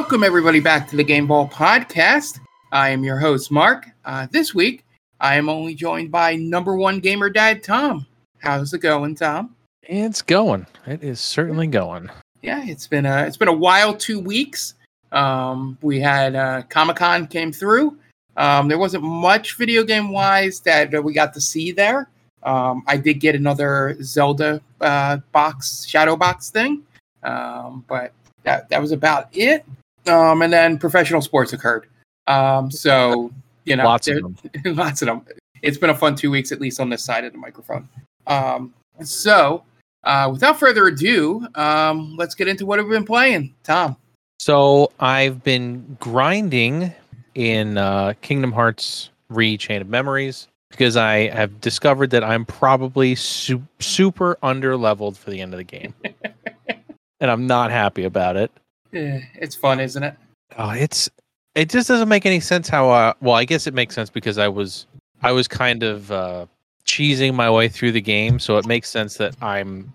Welcome, everybody, back to the Game Vault Podcast. I am your host, Mark. Uh, this week, I am only joined by number one gamer dad, Tom. How's it going, Tom? It's going. It is certainly going. Yeah, it's been a it's been a while. Two weeks. Um, we had uh, Comic Con came through. Um, there wasn't much video game wise that, that we got to see there. Um, I did get another Zelda uh, box, shadow box thing, um, but that that was about it. Um, and then professional sports occurred. Um, so you know, Lots of them. lots of them. It's been a fun two weeks, at least on this side of the microphone. Um, so uh, without further ado, um, let's get into what we've been playing. Tom. So I've been grinding in uh, Kingdom Hearts Re Chain of Memories because I have discovered that I'm probably su- super under leveled for the end of the game. and I'm not happy about it. Eh, it's fun, isn't it? Oh, it's it just doesn't make any sense how uh well I guess it makes sense because I was I was kind of uh cheesing my way through the game, so it makes sense that I'm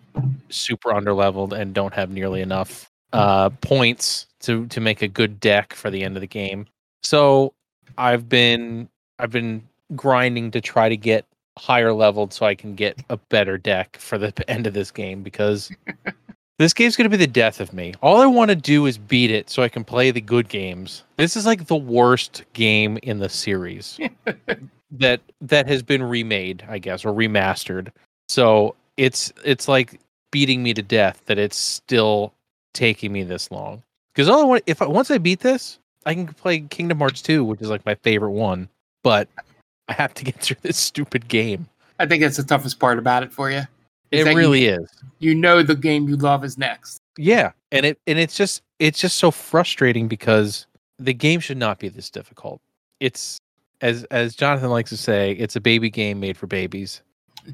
super underleveled and don't have nearly enough uh points to to make a good deck for the end of the game. So I've been I've been grinding to try to get higher leveled so I can get a better deck for the end of this game because this game's going to be the death of me. All I want to do is beat it so I can play the good games. This is like the worst game in the series that that has been remade, I guess, or remastered. So it's it's like beating me to death that it's still taking me this long. Because all I want, if I, once I beat this, I can play Kingdom Hearts 2, which is like my favorite one. But I have to get through this stupid game. I think that's the toughest part about it for you. It that you- really is. You know the game you love is next. Yeah, and it and it's just it's just so frustrating because the game should not be this difficult. It's as as Jonathan likes to say, it's a baby game made for babies.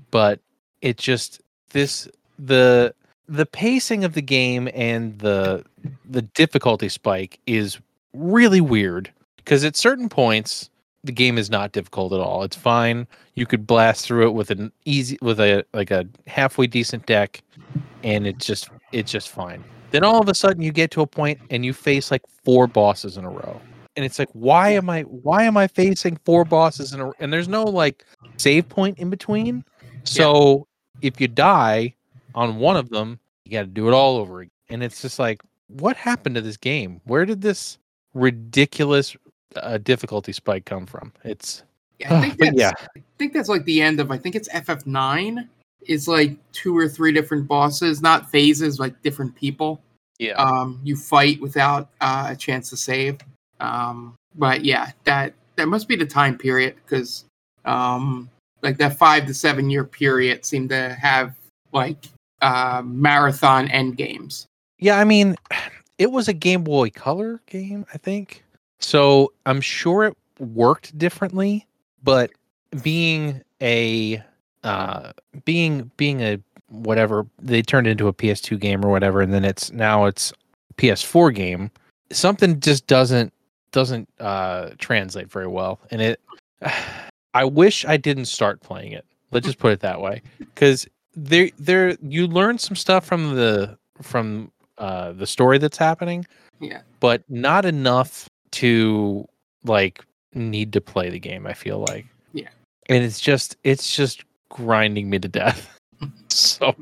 But it just this the the pacing of the game and the the difficulty spike is really weird because at certain points the game is not difficult at all. It's fine. You could blast through it with an easy with a like a halfway decent deck and it's just it's just fine. Then all of a sudden you get to a point and you face like four bosses in a row. And it's like why am I why am I facing four bosses in a and there's no like save point in between. So if you die on one of them, you got to do it all over again. And it's just like what happened to this game? Where did this ridiculous uh, difficulty spike come from? It's Yeah, I think that's, yeah. I think that's like the end of I think it's FF9 It's like two or three different bosses, not phases, like different people. yeah. Um, you fight without uh, a chance to save. Um, but yeah, that that must be the time period because um, like that five to seven year period seemed to have like uh, marathon end games. Yeah, I mean, it was a Game Boy Color game, I think. So I'm sure it worked differently, but being a uh being being a whatever they turned into a PS2 game or whatever and then it's now it's PS4 game something just doesn't doesn't uh translate very well and it I wish I didn't start playing it let's just put it that way cuz there there you learn some stuff from the from uh the story that's happening Yeah. but not enough to like need to play the game i feel like Yeah. and it's just it's just grinding me to death so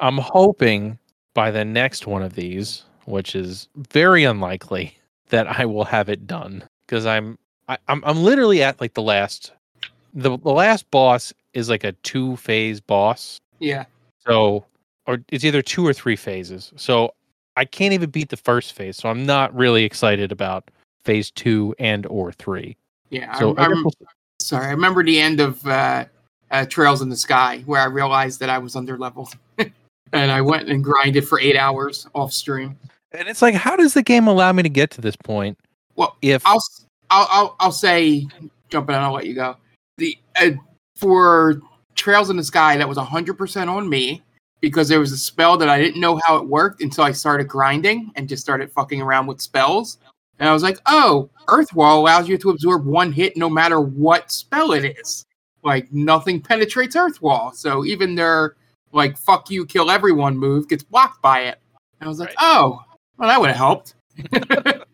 i'm hoping by the next one of these which is very unlikely that i will have it done because i'm I, I'm I'm literally at like the last the the last boss is like a two phase boss Yeah. so, or it's either two or three phases. So I can't even beat the first phase. So I'm not really excited about phase two and or three. Yeah. So I, I I'm we'll- sorry. I remember the end of uh, uh, Trails in the Sky where I realized that I was under level, and I went and grinded for eight hours off stream. and it's like, how does the game allow me to get to this point? Well, If I'll s- I'll I'll, I'll say jump in. I'll let you go. The uh, for Trails in the Sky that was hundred percent on me because there was a spell that I didn't know how it worked until I started grinding and just started fucking around with spells. And I was like, oh, Earth Wall allows you to absorb one hit no matter what spell it is. Like nothing penetrates Earth Wall, so even their like "fuck you, kill everyone" move gets blocked by it. And I was like, Right. oh, well, that would have helped.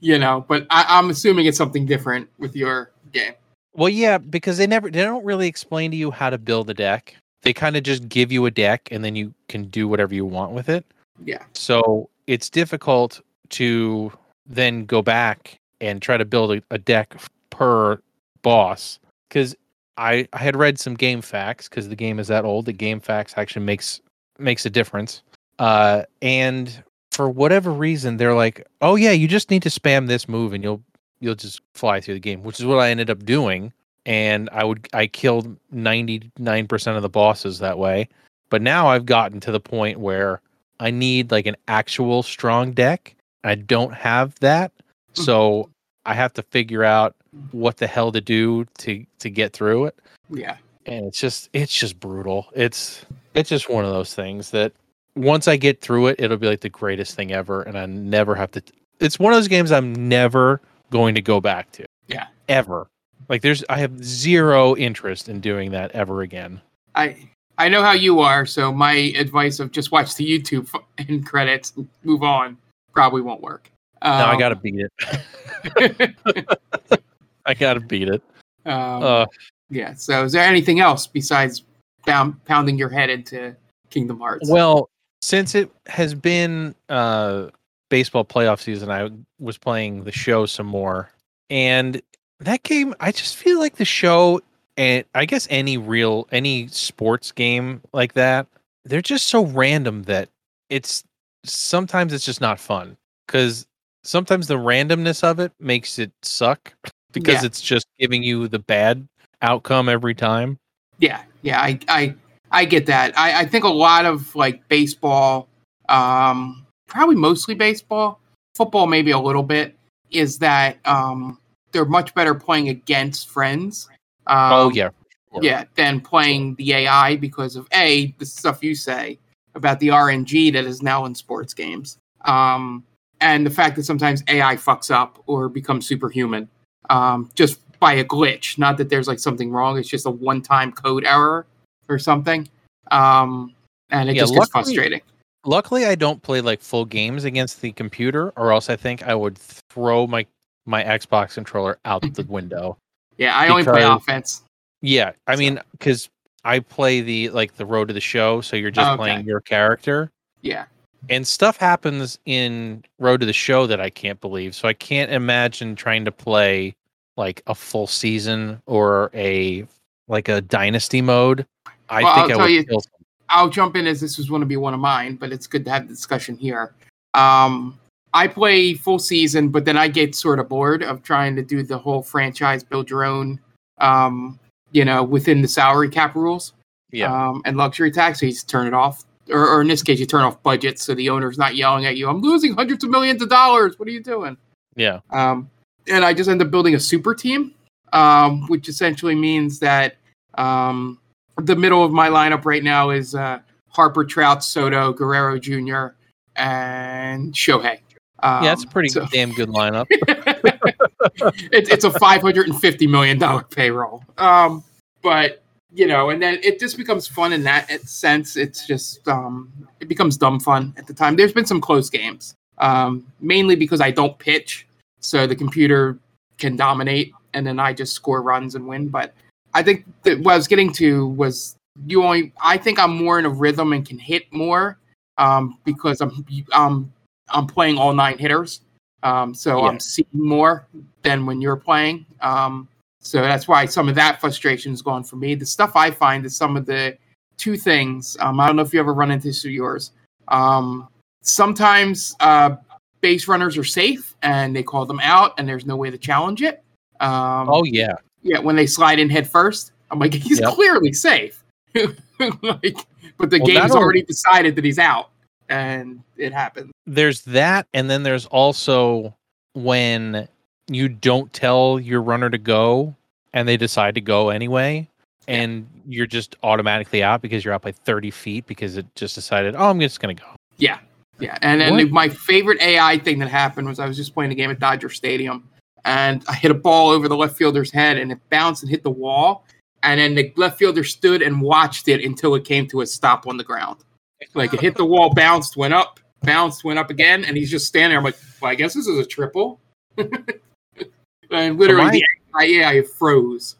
you know, but I, I'm assuming it's something different with your game. Well, yeah, because they never they don't really explain to you how to build a deck. They kind of just give you a deck and then you can do whatever you want with it. Yeah. So it's difficult to then go back and try to build a, a deck per boss because I I had read some GameFAQs because the game is that old. The GameFAQs actually makes makes a difference. Uh, and for whatever reason, they're like, oh yeah, you just need to spam this move and you'll you'll just fly through the game, which is what I ended up doing. And I would I killed ninety nine percent of the bosses that way. But now I've gotten to the point where I need like an actual strong deck. I don't have that, hmm. so I have to figure out what the hell to do to to get through it. Yeah. And it's just it's just brutal. It's it's just one of those things that once I get through it, it'll be like the greatest thing ever, and I never have to. It's one of those games I'm never going to go back to. Yeah. Ever. Like there's, I have zero interest in doing that ever again. I I know how you are, so my advice of just watch the YouTube and credits, move on, probably won't work. Um, No, I gotta beat it. I gotta beat it. um, Uh, yeah. So, is there anything else besides pound, pounding your head into Kingdom Hearts? Well, since it has been uh baseball playoff season, I was playing the show some more. And that game, I just feel like the show and I guess any real any sports game like that, they're just so random that it's sometimes it's just not fun cuz sometimes the randomness of it makes it suck because Yeah. it's just giving you the bad outcome every time. Yeah, yeah, I, I, I get that. I, I think a lot of like baseball, um, probably mostly baseball, football maybe a little bit, is that um, they're much better playing against friends. Um, oh yeah. sure. yeah, than playing the AI because of a the stuff you say about the RNG that is now in sports games, um, and the fact that sometimes AI fucks up or becomes superhuman um, just by a glitch. Not that there's like something wrong; it's just a one-time code error or something, um, and it Yeah, just gets luckily- frustrating. Luckily, I don't play like full games against the computer, or else I think I would throw my my Xbox controller out the window. Yeah, I only play offense. Yeah, I mean, because I play the like the road to the show, so you're just Oh, okay. playing your character, Yeah, and stuff happens in road to the show that I can't believe. So I can't imagine trying to play like a full season or a like a dynasty mode. I Well, think I'll I tell would you-. I'll jump in as this was going to be one of mine, but it's good to have the discussion here. Um, I play full season, but then I get sort of bored of trying to do the whole franchise, build your own, um, you know, within the salary cap rules Yeah, um, and luxury tax. So you just turn it off, or, or in this case, you turn off budgets so the owner's not yelling at you. I'm losing hundreds of millions of dollars. What are you doing? yeah, Um, and I just end up building a super team, um, which essentially means that um, the middle of my lineup right now is uh, Harper, Trout, Soto, Guerrero Jr., and Shohei. Um, yeah. It's a pretty so- damn good lineup. it's it's a five hundred and fifty million dollar payroll. Um, but you know, and then it just becomes fun in that sense. It's just um, it becomes dumb fun at the time. There's been some close games, um, mainly because I don't pitch, so the computer can dominate, and then I just score runs and win. But I think that what I was getting to was you only. I think I'm more in a rhythm and can hit more um, because I'm I'm I'm playing all nine hitters. Um, so Yeah. I'm seeing more than when you're playing. Um, so that's why some of that frustration is gone for me. The stuff I find is some of the two things. Um, I don't know if you ever run into this yours. Um, sometimes uh, base runners are safe and they call them out, and there's no way to challenge it. Um, oh yeah, yeah, when they slide in head first, I'm like, he's Yep. clearly safe. like, but the Well, game's already decided that he's out, and it happens. there's that and then there's also when you don't tell your runner to go and they decide to go anyway and you're just automatically out because you're out by 30 feet because it just decided oh i'm just gonna go Yeah, yeah. And then my favorite AI thing that happened was I was just playing a game at Dodger Stadium, and I hit a ball over the left fielder's head, and it bounced and hit the wall. And then the left fielder stood and watched it until it came to a stop on the ground. Like it hit the wall, bounced, went up, bounced, went up again, and he's just standing there. I'm like, well, I guess this is a triple. and literally, my- the AI froze.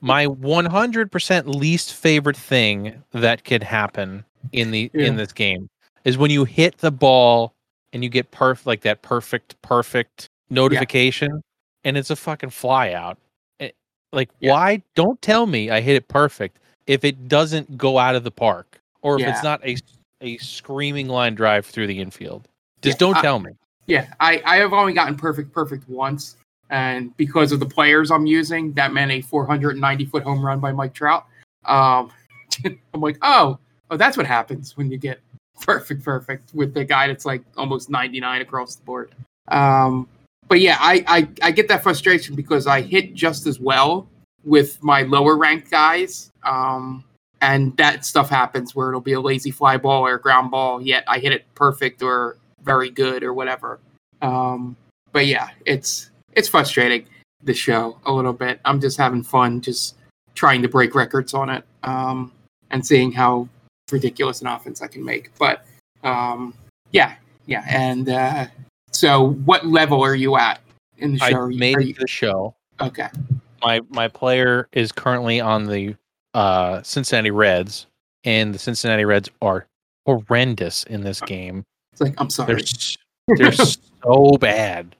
My 100% least favorite thing that could happen in the Yeah. in this game is when you hit the ball and you get perf like that perfect perfect notification and it's a fucking fly out. Eh, Like Yeah. why don't tell me I hit it perfect if it doesn't go out of the park or if Yeah. it's not a a screaming line drive through the infield. Just Yeah, don't I- tell me. Yeah, I, I have only gotten perfect perfect once, and because of the players I'm using, that meant a 490 foot home run by Mike Trout. Um, I'm like, oh, oh, that's what happens when you get perfect perfect with the guy that's like almost 99 across the board. Um, but yeah, I, I I get that frustration because I hit just as well with my lower ranked guys. Um, and that stuff happens where it'll be a lazy fly ball or a ground ball, yet I hit it perfect or very good or whatever. Um, but yeah, it's it's frustrating the show a little bit. I'm just having fun, just trying to break records on it, um, and seeing how ridiculous an offense I can make. But um, yeah, yeah. And uh, so, what level are you at in the show? I made you- the show. okay. my my player is currently on the uh Cincinnati Reds, and the Cincinnati Reds are horrendous in this game. It's like I'm They're sorry. they're so bad.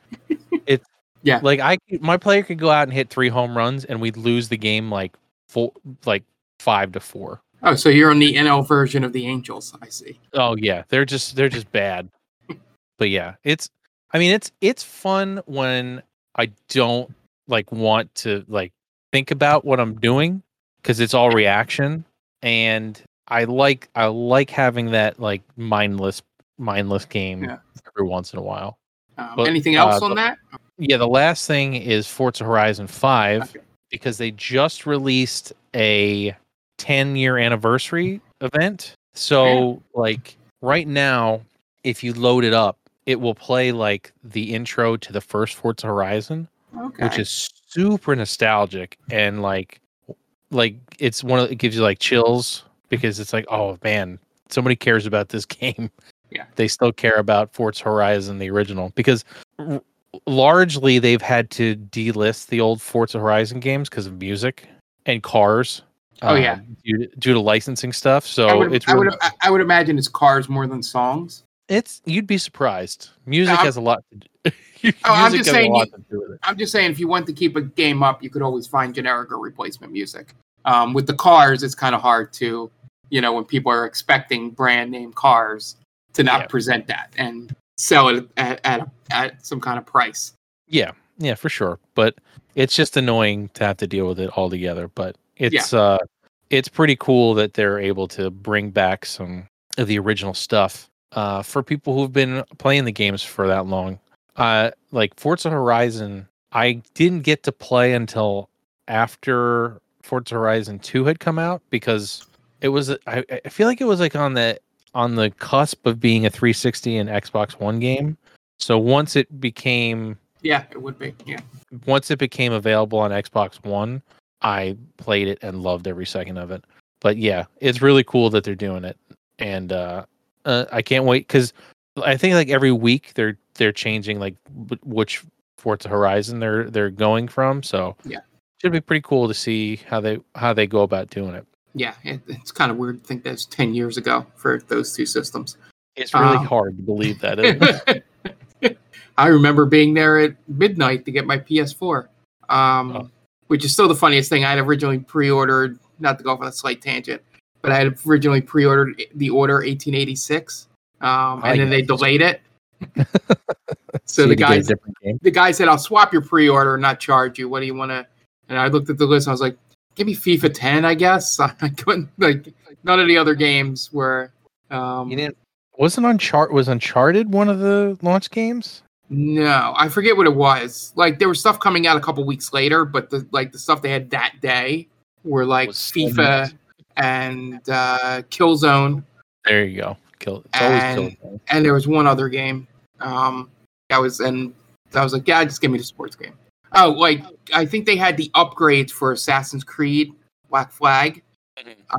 It's Yeah. like I my player could go out and hit three home runs, and we'd lose the game like four, like five to four. Oh, so you're on the NL version of the Angels. I see. Oh yeah, they're just they're just bad. but yeah, it's I mean it's it's fun when I don't like want to like think about what I'm doing because it's all reaction and I like I like having that like mindless mindless game Yeah. every once in a while. Um, But, anything else uh, on that? Yeah, the last thing is Forza Horizon 5 Okay. because they just released a 10 year anniversary event. So, like, right now, if you load it up, it will play like the intro to the first Forza Horizon, Okay. which is super nostalgic and like, like it's one of it gives you like chills because it's like, oh man, somebody cares about this game. Yeah. They still care about Forza Horizon, the original, because r- largely they've had to delist the old Forza Horizon games because of music and cars. Oh, yeah. um, due, to, due to licensing stuff. So I would, it's I would, I- would imagine it's cars more than songs. it's you'd be surprised. Music has a lot. To do. Oh, I'm just saying you- to do with it. I'm just saying, if you want to keep a game up, you could always find generic or replacement music. Um, with the cars, it's kind of hard to, you know, when people are expecting brand name cars to not Yeah. present that and sell it at, at, at some kind of price. Yeah, yeah, for sure. But it's just annoying to have to deal with it all together. But it's uh it's pretty cool that they're able to bring back some of the original stuff uh for people who've been playing the games for that long. Uh like Forza Horizon, I didn't get to play until after Forza Horizon 2 had come out because it was I, I feel like it was like on the on the cusp of being a 360 and Xbox One game. So once it became Yeah, it would be. Yeah. once it became available on Xbox One, I played it and loved every second of it. But yeah, it's really cool that they're doing it, and uh, uh, I can't wait because I think like every week they're they're changing like wh- which Forza Horizon they're they're going from. So Yeah. should be pretty cool to see how they how they go about doing it. Yeah. It, it's kind of weird to think that's 10 years ago for those two systems. It's really Um, hard to believe that. I remember being there at midnight to get my PS4, um, Oh. which is still the funniest thing. I had originally pre-ordered, not to go off on a slight tangent, but I had originally pre-ordered the Order 1886, um, Ah, and then they delayed it. so the had to get a guys, different game. the guy said, "I'll swap your pre-order and not charge you. What do you want to?" And I looked at the list. and I was like, "Give me FIFA 10, I guess." I couldn't like none of the other games were. Um, You didn't wasn't Unchart was Uncharted one of the launch games? No, I forget what it was. Like there was stuff coming out a couple weeks later, but the like the stuff they had that day were like so FIFA and uh, Killzone, There you go. Kill. It's always And- and there was one other game. Um, that was and I was like, yeah, just give me the sports game. Oh, like I think they had the upgrades for Assassin's Creed, Black Flag,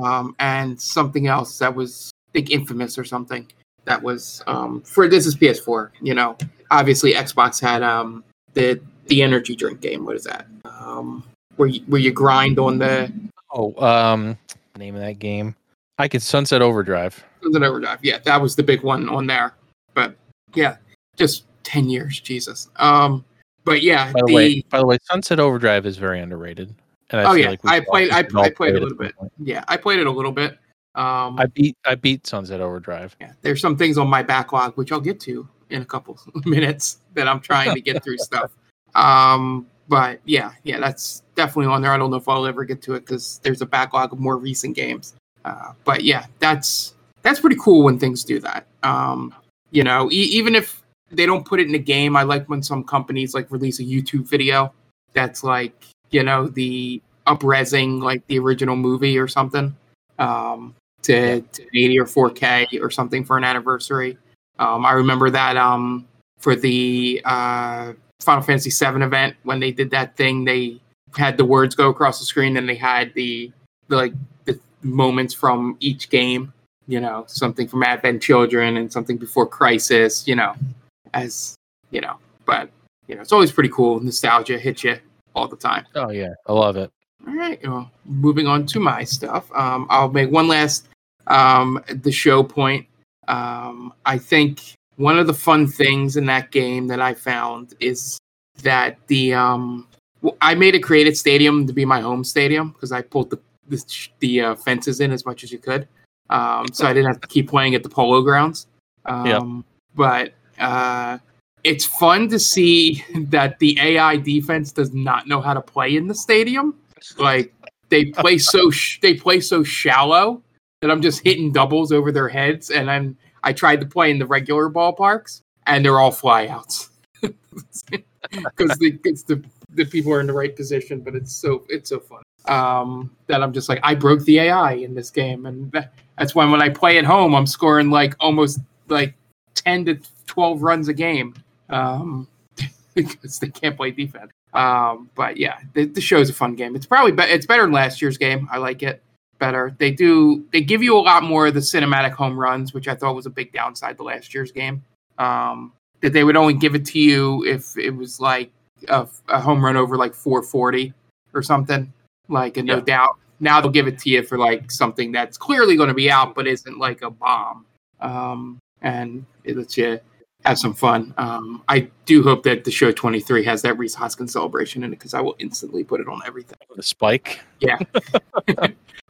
um, and something else that was think Infamous or something that was um, for this is PS4. You know, obviously Xbox had um, the the energy drink game. What is that? Um, where you, where you grind on the Oh, um, name of that game. I could Sunset Overdrive. Sunset Overdrive. Yeah, that was the big one on there. But yeah, just ten years, Jesus. Um, but yeah, By the, the, way, by the way, Sunset Overdrive is very underrated. And oh feel yeah, like I played. I, I played play a it little bit. point. Yeah, I played it a little bit. Um, I beat I beat Sunset Overdrive. yeah, there's some things on my backlog which I'll get to in a couple minutes that I'm trying to get through stuff. Um, but yeah, yeah, that's definitely on there. I don't know if I'll ever get to it because there's a backlog of more recent games. Uh, but yeah, that's that's pretty cool when things do that. Um, you know, e- even if they don't put it in a game, I like when some companies like release a YouTube video that's like you know the upresing like the original movie or something um, to, to 80 or 4K or something for an anniversary. Um, I remember that um, for the uh, Final Fantasy VII event when they did that thing, they had the words go across the screen and they had the, the like the moments from each game. You know, something from Advent Children and something before Crisis. You know, as you know, but you know, it's always pretty cool. Nostalgia hits you all the time. Oh yeah, I love it. All right. Well, moving on to my stuff. Um, I'll make one last um, the show point. Um, I think one of the fun things in that game that I found is that the um, I made a created stadium to be my home stadium because I pulled the the, the uh, fences in as much as you could, um, so I didn't have to keep playing at the polo grounds. Um, But uh, it's fun to see that the AI defense does not know how to play in the stadium. Like they play so sh- they play so shallow that I'm just hitting doubles over their heads, and then I tried to play in the regular ballparks, and they're all flyouts. Because the, the the people are in the right position, but it's so it's so fun um, that I'm just like I broke the AI in this game, and that's why when I play at home, I'm scoring like almost like ten to twelve runs a game um, because they can't play defense. Um, but yeah, the, the show's a fun game. It's probably be- it's better than last year's game. I like it better. They do they give you a lot more of the cinematic home runs, which I thought was a big downside to last year's game. Um, that they would only give it to you if it was like a, a home run over like 440 or something. Like a no doubt. Now they'll give it to you for like something that's clearly going to be out, but isn't like a bomb. Um, and it lets you have some fun. Um, I do hope that the show 23 has that Rhys Hoskins celebration in it because I will instantly put it on everything. The spike.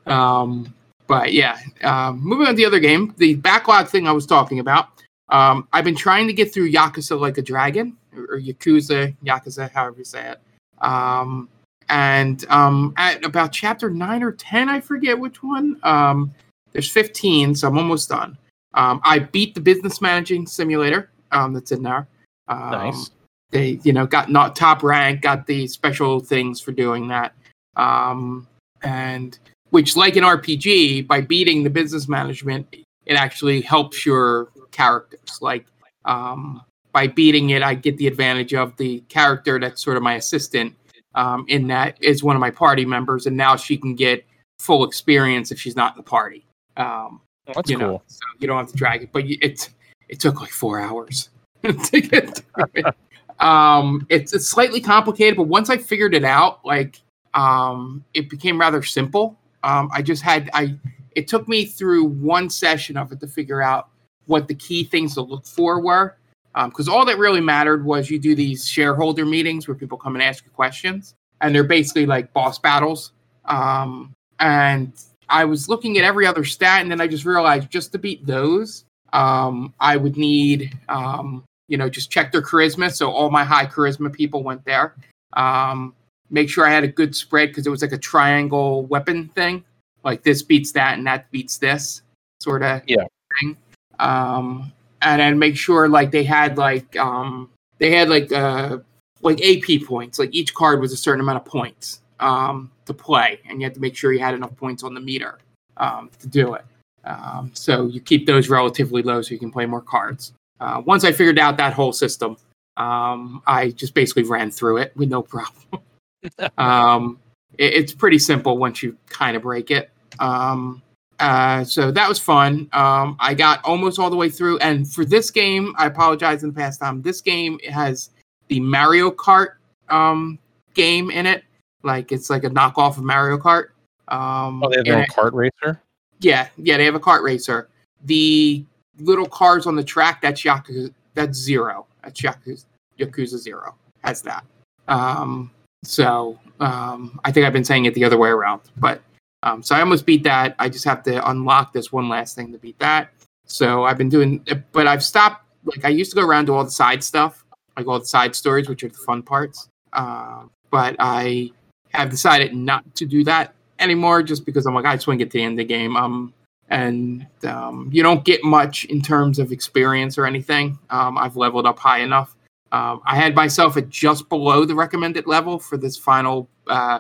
Um, but yeah, um, moving on to the other game, the backlog thing I was talking about. Um, I've been trying to get through Yakuza like a dragon or, or Yakuza, Yakuza, however you say it. Um, and um, at about chapter nine or ten, I forget which one. Um, there's 15, so I'm almost done. Um, I beat the business managing simulator um, that's in there. Um, Nice. They, you know, got not top rank, got the special things for doing that. Um, and which, like an RPG, by beating the business management, it actually helps your characters. Like um, by beating it, I get the advantage of the character that's sort of my assistant. Um, in that is one of my party members, and now she can get full experience if she's not in the party. Um, That's you cool. know, so you don't have to drag it. But it it took like four hours to get through it. Um, it's it's slightly complicated, but once I figured it out, like um, it became rather simple. Um, I just had I it took me through one session of it to figure out what the key things to look for were. Because all that really mattered was you do these shareholder meetings where people come and ask you questions, and they're basically like boss battles. Um, and I was looking at every other stat, and then I just realized just to beat those, um, I would need, um, you know, just check their charisma. So all my high charisma people went there. Um, make sure I had a good spread because it was like a triangle weapon thing. Like this beats that, and that beats this sort of Yeah. thing. Um, and then make sure like they had like um, they had like uh, like AP points. Like each card was a certain amount of points um, to play, and you had to make sure you had enough points on the meter um, to do it. Um, so you keep those relatively low so you can play more cards. Uh, once I figured out that whole system, um, I just basically ran through it with no problem. um, it- it's pretty simple once you kind of break it. Um, uh, so that was fun. Um, I got almost all the way through, and for this game, I apologize in the past time. This game has the Mario Kart um, game in it, like it's like a knockoff of Mario Kart. Um, Oh, they have their own it- kart racer. yeah, yeah, they have a kart racer. The little cars on the track, that's Yakuza. That's zero. That's Yakuza, Yakuza Zero. Has that. Um, so um, I think I've been saying it the other way around. But um, so I almost beat that. I just have to unlock this one last thing to beat that. So I've been doing, but I've stopped. Like I used to go around to all the side stuff, like all the side stories, which are the fun parts. Um, but I have decided not to do that anymore just because I'm like, I just want to get to the end of the game. Um, and um, you don't get much in terms of experience or anything. Um, I've leveled up high enough. Um, I had myself at just below the recommended level for this final uh,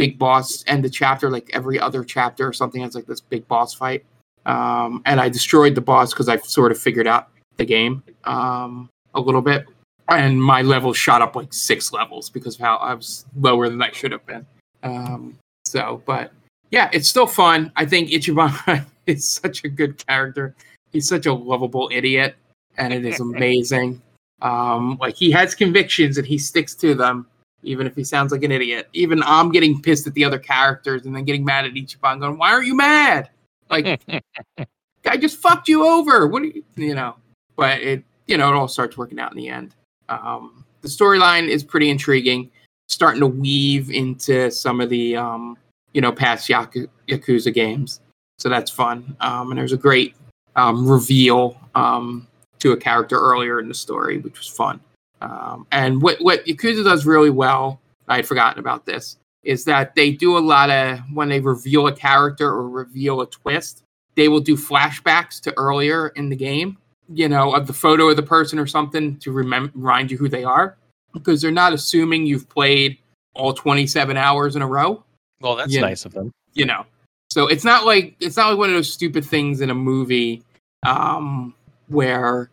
big boss end the chapter. Like every other chapter or something has like this big boss fight. Um, and I destroyed the boss because I've sort of figured out the game um, a little bit. And my level shot up like six levels because of how I was lower than I should have been. Um, so, but yeah, it's still fun. I think Ichiban is such a good character. He's such a lovable idiot, and it is amazing. Um, like he has convictions and he sticks to them, even if he sounds like an idiot. Even I'm getting pissed at the other characters and then getting mad at Ichiban, going, "Why aren't you mad? Like, I just fucked you over. What do you, you know?" But it, you know, it all starts working out in the end. Um, the storyline is pretty intriguing, starting to weave into some of the, um, you know, past Yaku- Yakuza games. So that's fun. Um, and there's a great um, reveal um, to a character earlier in the story, which was fun. Um, and what what Yakuza does really well, I had forgotten about this, is that they do a lot of when they reveal a character or reveal a twist, they will do flashbacks to earlier in the game, you know, of the photo of the person or something to remind you who they are, because they're not assuming you've played all 27 hours in a row Well, that's nice of them. you know so it's not like it's not like one of those stupid things in a movie um where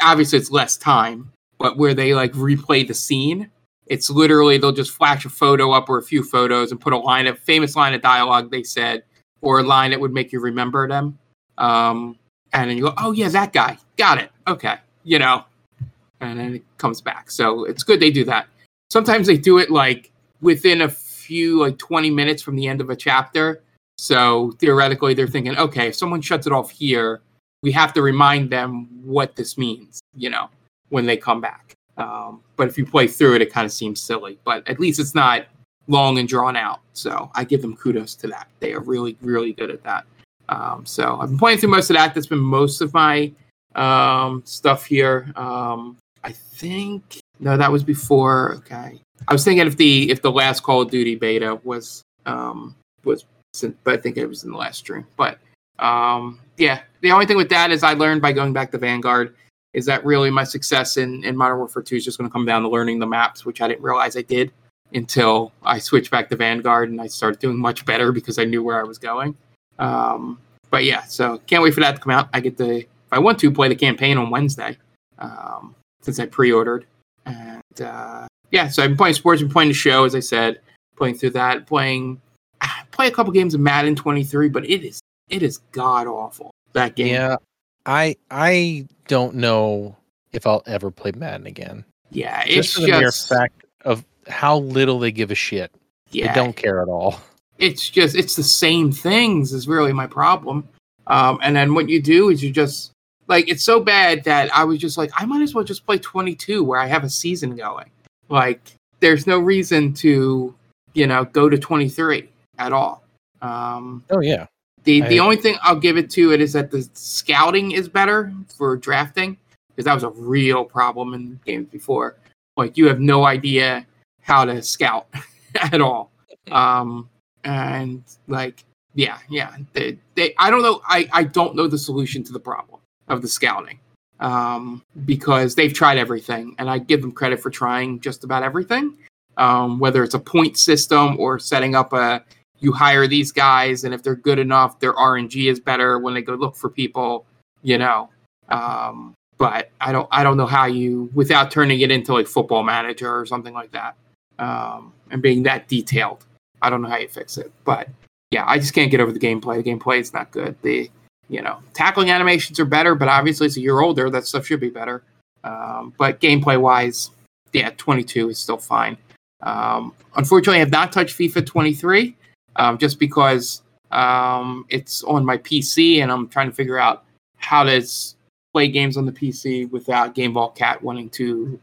obviously it's less time but where they like replay the scene it's literally they'll just flash a photo up or a few photos and put a line of famous line of dialogue they said or a line that would make you remember them. Um and then you go oh yeah that guy. Got it. Okay. You know? And then it comes back. So it's good they do that. Sometimes they do it like within a few like 20 minutes from the end of a chapter. So theoretically they're thinking okay if someone shuts it off here we have to remind them what this means you know when they come back. Um, but if you play through it it kind of seems silly but at least it's not long and drawn out. So i give them kudos to that. They are really really good at that. Um, so i've been playing through most of that. That's been most of my um, stuff here. Um, i think no that was before okay. I was thinking if the if the last Call of Duty beta was um was but I think it was in the last stream. But um yeah, the only thing with that is I learned by going back to Vanguard is that really my success in, in Modern Warfare 2 is just gonna come down to learning the maps, which I didn't realize I did until I switched back to Vanguard and I started doing much better because I knew where I was going. Um but yeah, so can't wait for that to come out. I get to if I want to play the campaign on Wednesday. Um since I pre-ordered. And uh yeah, so I've been playing sports, been playing the show, as I said, playing through that, playing ah, play a couple games of Madden 23, but it is it is god awful that game. Yeah, I I don't know if I'll ever play Madden again. yeah, Just it's for the mere fact of how little they give a shit. yeah, They don't care at all. it's just it's the same things is really my problem. Um, and then what you do is you just like it's so bad that I was just like I might as well just play 22 where I have a season going. Like there's no reason to you know go to 23 at all. Um, Oh yeah, The I- the only thing I'll give it to it is that the scouting is better for drafting because that was a real problem in games before. Like you have no idea how to scout at all. Um and like yeah, yeah. They, they I don't know I I don't know the solution to the problem of the scouting. Um because they've tried everything and I give them credit for trying just about everything. Um whether it's a point system or setting up a you hire these guys and if they're good enough their rng is better when they go look for people you know um, but i don't i don't know how you without turning it into like football manager or something like that um, and being that detailed i don't know how you fix it but yeah, I just can't get over the gameplay. The gameplay is not good. The you know tackling animations are better, but obviously it's a year older. That stuff should be better. Um, but gameplay wise, yeah, 22 is still fine. Um, unfortunately, I have not touched FIFA 23 um, just because um, it's on my PC and I'm trying to figure out how to play games on the PC without Game Vault Cat wanting to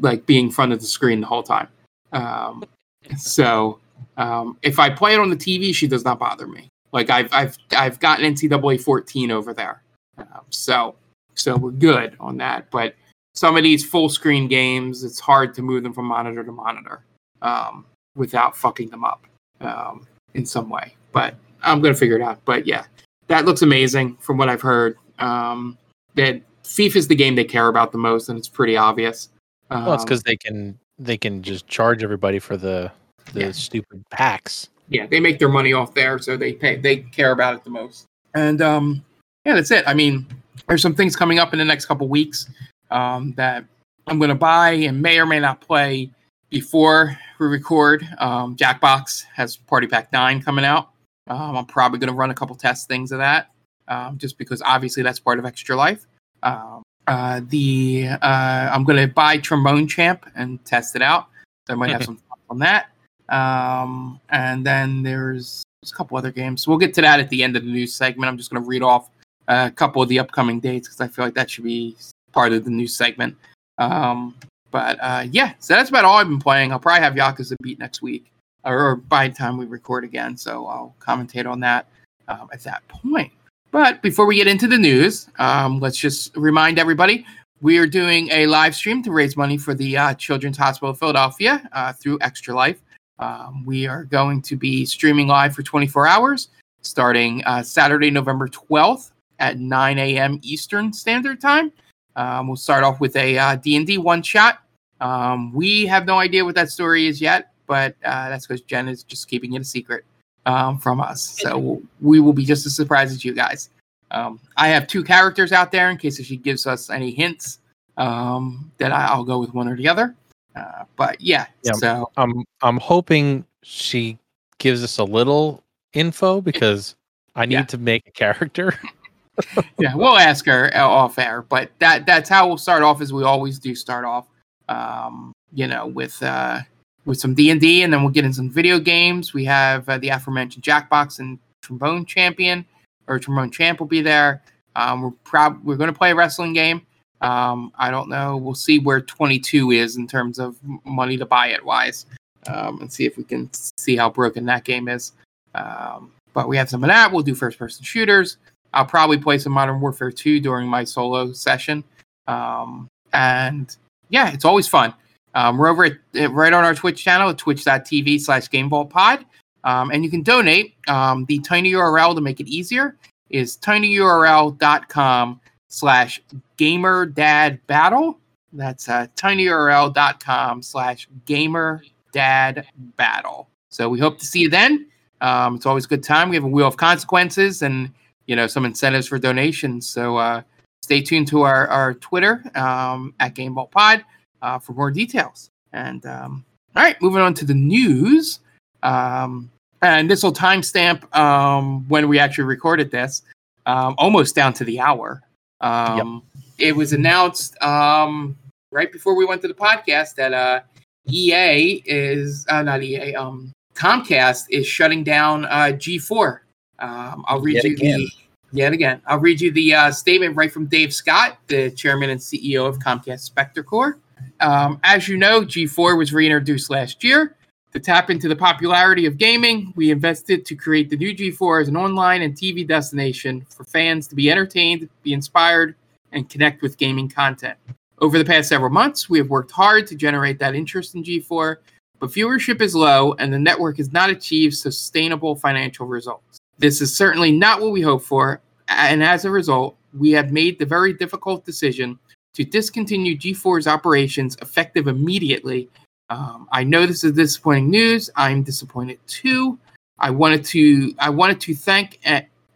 like be in front of the screen the whole time. Um, so um, if I play it on the TV, she does not bother me. Like I've I've I've gotten NCAA 14 over there, um, so so we're good on that. But some of these full screen games, it's hard to move them from monitor to monitor um, without fucking them up um, in some way. But I'm gonna figure it out. But yeah, that looks amazing from what I've heard. Um, that FIFA is the game they care about the most, and it's pretty obvious. Um, Well, it's because they can they can just charge everybody for the the Yeah. stupid packs. yeah, they make their money off there, so they pay they care about it the most. And um, yeah, that's it. I mean, there's some things coming up in the next couple weeks um, that I'm going to buy and may or may not play before we record. Um, Jackbox has Party Pack Nine coming out. Um, I'm probably going to run a couple test things of that, um, just because obviously that's part of Extra Life. Um, uh, the uh, I'm going to buy Trombone Champ and test it out. So I might have some thoughts on that. Um, and then there's, there's a couple other games. We'll get to that at the end of the news segment. I'm just going to read off a couple of the upcoming dates because I feel like that should be part of the news segment. Um, but uh, yeah, so that's about all I've been playing. I'll probably have Yakuza beat next week, or by the time we record again. So I'll commentate on that um, at that point. But before we get into the news, um, let's just remind everybody we are doing a live stream to raise money for the uh, Children's Hospital of Philadelphia uh, through Extra Life. Um, we are going to be streaming live for 24 hours starting uh, Saturday, November 12th at 9 a.m. Eastern Standard Time. Um, we'll start off with a uh, D&D one shot. Um, we have no idea what that story is yet, but uh, that's because Jen is just keeping it a secret um, from us. So we will be just as surprised as you guys. Um, I have two characters out there in case if she gives us any hints um, that I, I'll go with one or the other. Uh, but yeah, Yeah. so I'm I'm hoping she gives us a little info because I need Yeah. to make a character. yeah, we'll ask her uh, off air, but that that's how we'll start off as we always do start off. Um, you know, with uh with some D and D, and then we'll get in some video games. We have uh, the aforementioned Jackbox and Trombone Champion, or Trombone Champ will be there. Um, we're prob we're going to play a wrestling game. Um, I don't know. We'll see where 22 is in terms of money to buy it wise, um, and see if we can see how broken that game is. Um, but we have some of that. We'll do first person shooters. I'll probably play some Modern Warfare 2 during my solo session. Um, and yeah, it's always fun. Um, we're over at, right on our Twitch channel twitch.tv slash GameVaultPod. Um, and you can donate. Um, the tiny URL to make it easier is tinyurl.com slash gamer dad battle. That's uh, tinyurl.com slash gamer dad battle. So we hope to see you then. Um, it's always a good time. We have a wheel of consequences and you know some incentives for donations. So uh, stay tuned to our, our Twitter um, at GameVault Pod uh, for more details. And um, all right, moving on to the news. Um, and this will timestamp um, when we actually recorded this, um, almost down to the hour. Um, It was announced um, right before we went to the podcast that uh, EA is uh, not EA. Um, Comcast is shutting down uh, G4. Um, I'll read Yet you again. the yet again. I'll read you the uh, statement right from Dave Scott, the chairman and CEO of Comcast Spectacor. Um, as you know, G4 was reintroduced last year. To tap into the popularity of gaming, we invested to create the new G4 as an online and TV destination for fans to be entertained, be inspired, and connect with gaming content. Over the past several months, we have worked hard to generate that interest in G4, but viewership is low and the network has not achieved sustainable financial results. This is certainly not what we hoped for, and as a result, we have made the very difficult decision to discontinue G4's operations effective immediately. Um, I know this is disappointing news. I'm disappointed too. I wanted to I wanted to thank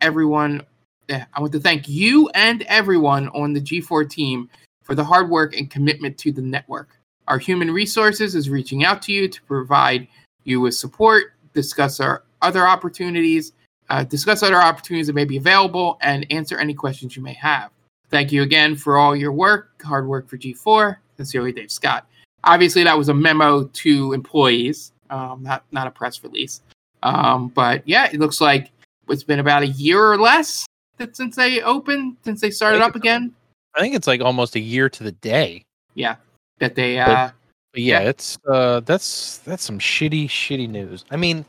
everyone. eh, I want to thank you and everyone on the G4 team for the hard work and commitment to the network. Our human resources is reaching out to you to provide you with support, discuss our other opportunities, uh, discuss other opportunities that may be available, and answer any questions you may have. Thank you again for all your work, hard work for G4. Sincerely, Dave Scott. Obviously, that was a memo to employees, um, not not a press release. Um, but yeah, it looks like it's been about a year or less that since they opened, since they started up again. I think it's like almost a year to the day. Yeah, that they. Uh, But yeah, it's uh that's that's some shitty shitty news. I mean,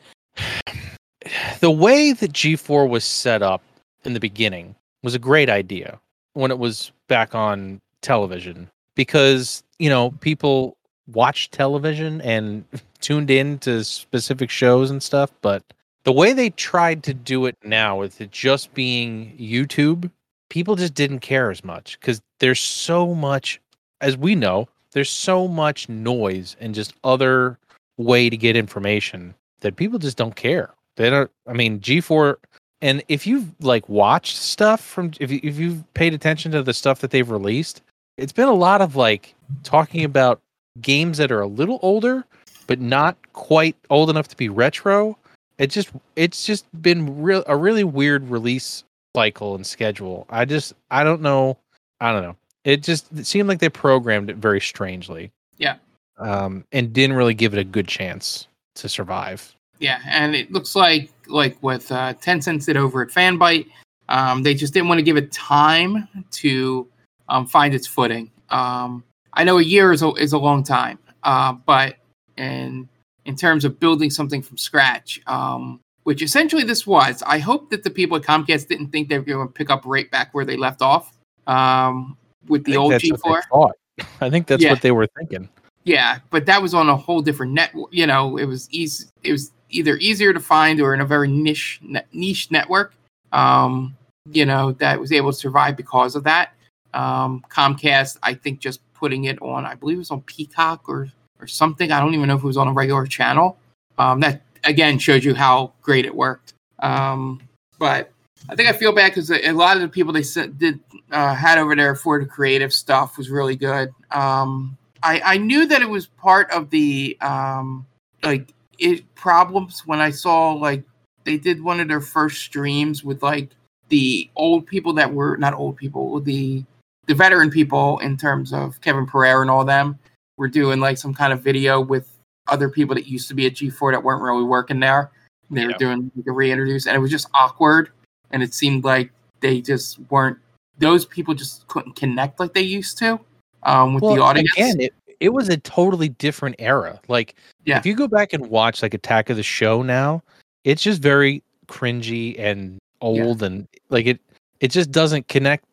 the way that G4 was set up in the beginning was a great idea when it was back on television because, you know, people watched television and tuned in to specific shows and stuff, but the way they tried to do it now with it just being YouTube, people just didn't care as much cuz there's so much as we know, there's so much noise and just other way to get information that people just don't care. They don't. I mean, G4, and if you've like watched stuff from, if you, if you've paid attention to the stuff that they've released, it's been a lot of like talking about games that are a little older, but not quite old enough to be retro. It just, it's just been real a really weird release cycle and schedule. I just, I don't know, I don't know. It just it seemed like they programmed it very strangely. Yeah. Um, and didn't really give it a good chance to survive. Yeah, and it looks like like with uh, Tencent did over at Fanbyte, um, they just didn't want to give it time to um, find its footing. Um, I know a year is a, is a long time, uh, but in in terms of building something from scratch, um, which essentially this was, I hope that the people at Comcast didn't think they were going to pick up right back where they left off um, with the old G4. I think that's Yeah. what they were thinking. Yeah, but that was on a whole different network. You know, it was easy. It was either easier to find or in a very niche niche network. Um, you know, that was able to survive because of that. Um, Comcast, I think, just putting it on. I believe it was on Peacock or or something. I don't even know if it was on a regular channel. Um, that again shows you how great it worked. Um, but I think I feel bad because a lot of the people they sent, did uh, had over there for the creative stuff was really good. Um, I, I knew that it was part of the um, like it problems when I saw like they did one of their first streams with like the old people that were not old people the the veteran people in terms of Kevin Pereira and all them were doing like some kind of video with other people that used to be at G4 that weren't really working there. They Yeah. were doing the reintroduce and it was just awkward and it seemed like they just weren't those people just couldn't connect like they used to um, with the audience. again, it it was a totally different era. Like, Yeah. if you go back and watch like Attack of the Show now, it's just very cringy and old, and like it it just doesn't connect.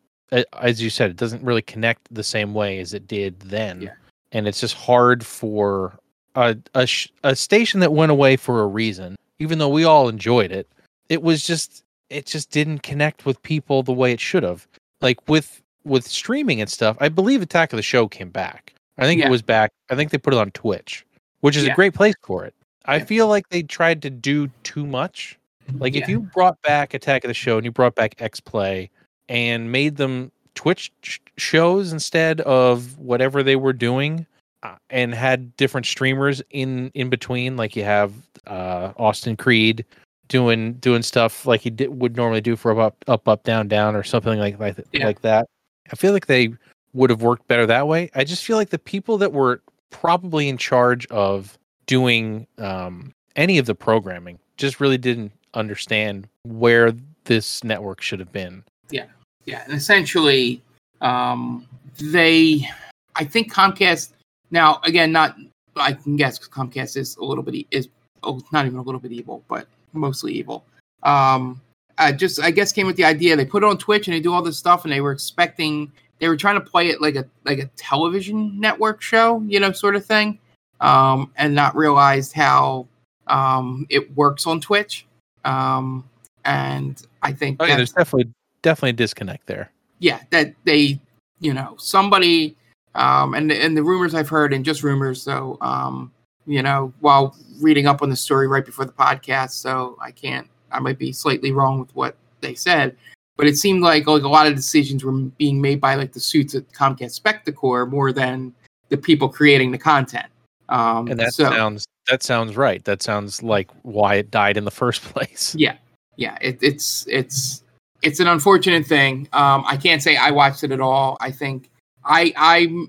As you said, it doesn't really connect the same way as it did then, Yeah. and it's just hard for a a, sh- a station that went away for a reason. Even though we all enjoyed it, it was just it just didn't connect with people the way it should have. Like with with streaming and stuff, I believe Attack of the Show came back. I think Yeah. it was back. I think they put it on Twitch, which is Yeah. a great place for it. I Yeah. feel like they tried to do too much. Like if you brought back Attack of the Show and you brought back X Play and made them Twitch sh- shows instead of whatever they were doing, uh, and had different streamers in in between, like you have uh, Austin Creed doing doing stuff like he did, would normally do for up up up down down or something like like like that. I feel like they would have worked better that way. I just feel like the people that were probably in charge of doing um, any of the programming just really didn't understand where this network should have been. Yeah, yeah, and essentially, um, they, I think Comcast. Now, again, not I can guess Comcast is a little bit is oh, not even a little bit evil, but mostly evil. Um, I just I guess came with the idea they put it on Twitch and they do all this stuff, and they were expecting they were trying to play it like a like a television network show, you know, sort of thing, um, and not realized how um, it works on Twitch. Um, and I think Oh yeah, there's definitely definitely a disconnect there. yeah that they you know somebody um and and the rumors i've heard and just rumors so um you know while reading up on the story right before the podcast so i can't i might be slightly wrong with what they said but it seemed like like a lot of decisions were being made by like the suits at comcast spectacor more than the people creating the content um And that so sounds that sounds right. That sounds like why it died in the first place. Yeah, yeah. It, it's it's it's an unfortunate thing. Um, I can't say I watched it at all. I think I I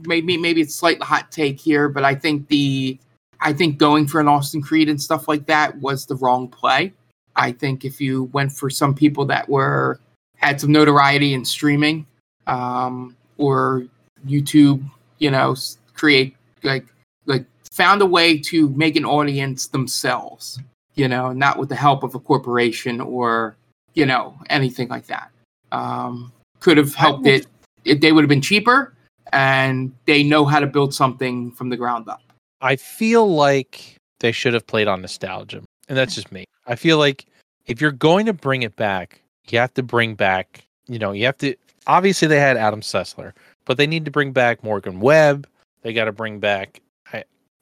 maybe maybe it's slight hot take here, but I think the I think going for an Austin Creed and stuff like that was the wrong play. I think if you went for some people that were had some notoriety in streaming um, or YouTube, you know, create like like found a way to make an audience themselves, you know, not with the help of a corporation or you know anything like that. Um, could have helped it. it they would have been cheaper, and they know how to build something from the ground up. I feel like they should have played on nostalgia, and that's just me. I feel like if you're going to bring it back, you have to bring back. You know, you have to. Obviously, they had Adam Sessler, but they need to bring back Morgan Webb. They got to bring back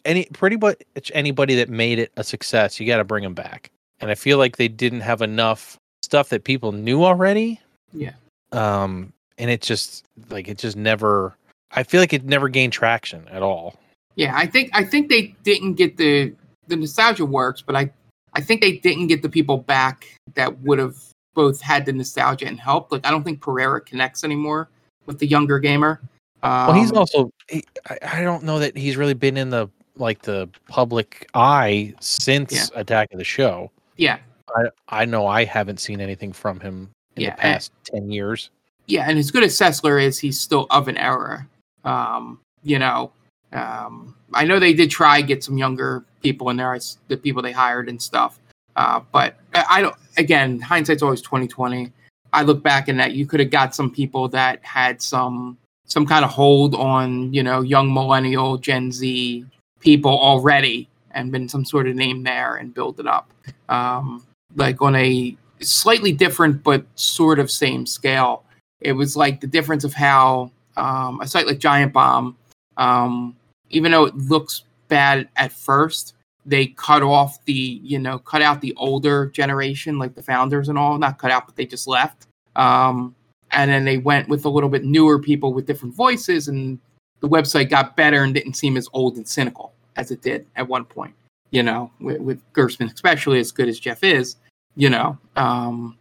any pretty much anybody that made it a success. You got to bring them back, and I feel like they didn't have enough stuff that people knew already. Yeah. Um, and it just like it just never. I feel like it never gained traction at all. Yeah, I think I think they didn't get the the nostalgia works, but I I think they didn't get the people back that would have both had the nostalgia and helped. Like I don't think Pereira connects anymore with the younger gamer. Um, well, he's um, also he, I, I don't know that he's really been in the like the public eye since yeah. Attack of the Show. Yeah, I I know I haven't seen anything from him in yeah, the past and, ten years. Yeah, and as good as Sessler is, he's still of an era. Um, you know, um, I know they did try get some younger people in there, the people they hired and stuff. Uh, but I don't. Again, hindsight's always twenty twenty. I look back and that you could have got some people that had some some kind of hold on you know young millennial Gen Z people already and been some sort of name there and build it up. Um, like on a slightly different but sort of same scale. It was like the difference of how um, a site like Giant Bomb, um, even though it looks bad at first, they cut off the you know cut out the older generation like the founders and all not cut out but they just left um, and then they went with a little bit newer people with different voices and the website got better and didn't seem as old and cynical as it did at one point. You know, with, with especially as good as Jeff is, you know, um,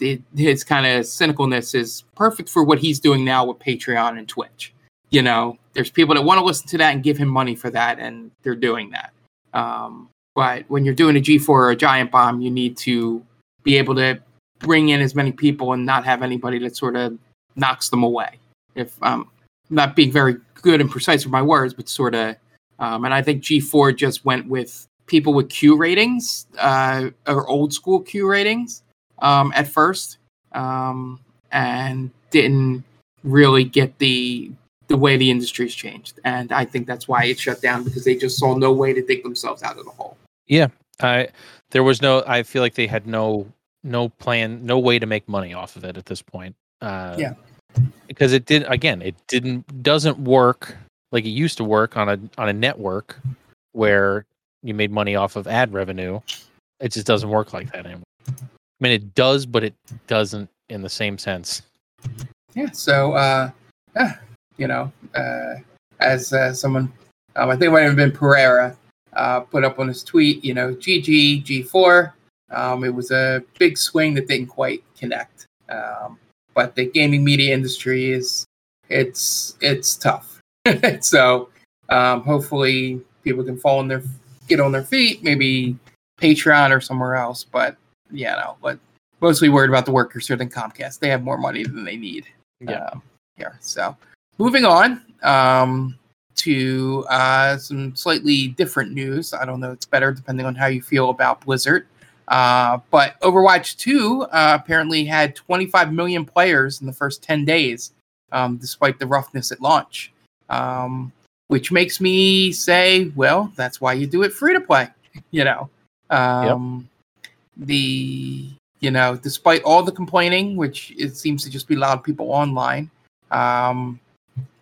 his kind of cynicalness is perfect for what he's doing now with Patreon and Twitch. You know, there's people that want to listen to that and give him money for that, and they're doing that. Um, but when you're doing a G4 or a Giant Bomb, you need to be able to bring in as many people and not have anybody that sort of knocks them away. If um, not being very good and precise with my words, but sort of. Um, and I think G4 just went with people with Q ratings uh, or old school Q ratings um, at first, um, and didn't really get the the way the industry's changed. And I think that's why it shut down because they just saw no way to dig themselves out of the hole. Yeah, I there was no. I feel like they had no no plan, no way to make money off of it at this point. Uh, yeah, because it did again it didn't doesn't work like it used to work on a on a network where you made money off of ad revenue it just doesn't work like that anymore i mean it does but it doesn't in the same sense yeah so uh yeah, you know uh as uh, someone um, i think it might have been pereira uh put up on his tweet you know gg g4 um it was a big swing that didn't quite connect um but the gaming media industry is it's it's tough. so um, hopefully people can fall on their get on their feet, maybe Patreon or somewhere else. But yeah, no, but mostly worried about the workers here than Comcast. They have more money than they need. Yeah. Um, here. So moving on um, to uh, some slightly different news. I don't know. It's better depending on how you feel about Blizzard. Uh, but Overwatch 2 uh, apparently had 25 million players in the first 10 days, um, despite the roughness at launch. Um, which makes me say, well, that's why you do it free to play. You know, um, yep. the you know, despite all the complaining, which it seems to just be loud people online um,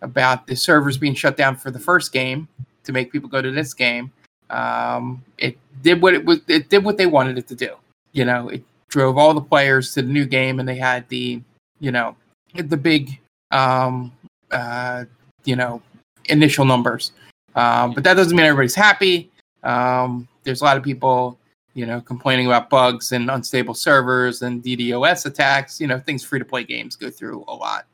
about the servers being shut down for the first game to make people go to this game, um, it did what it was. It did what they wanted it to do. You know, it drove all the players to the new game, and they had the, you know, the big, um, uh, you know, initial numbers. Um, but that doesn't mean everybody's happy. Um, there's a lot of people, you know, complaining about bugs and unstable servers and DDoS attacks. You know, things free to play games go through a lot.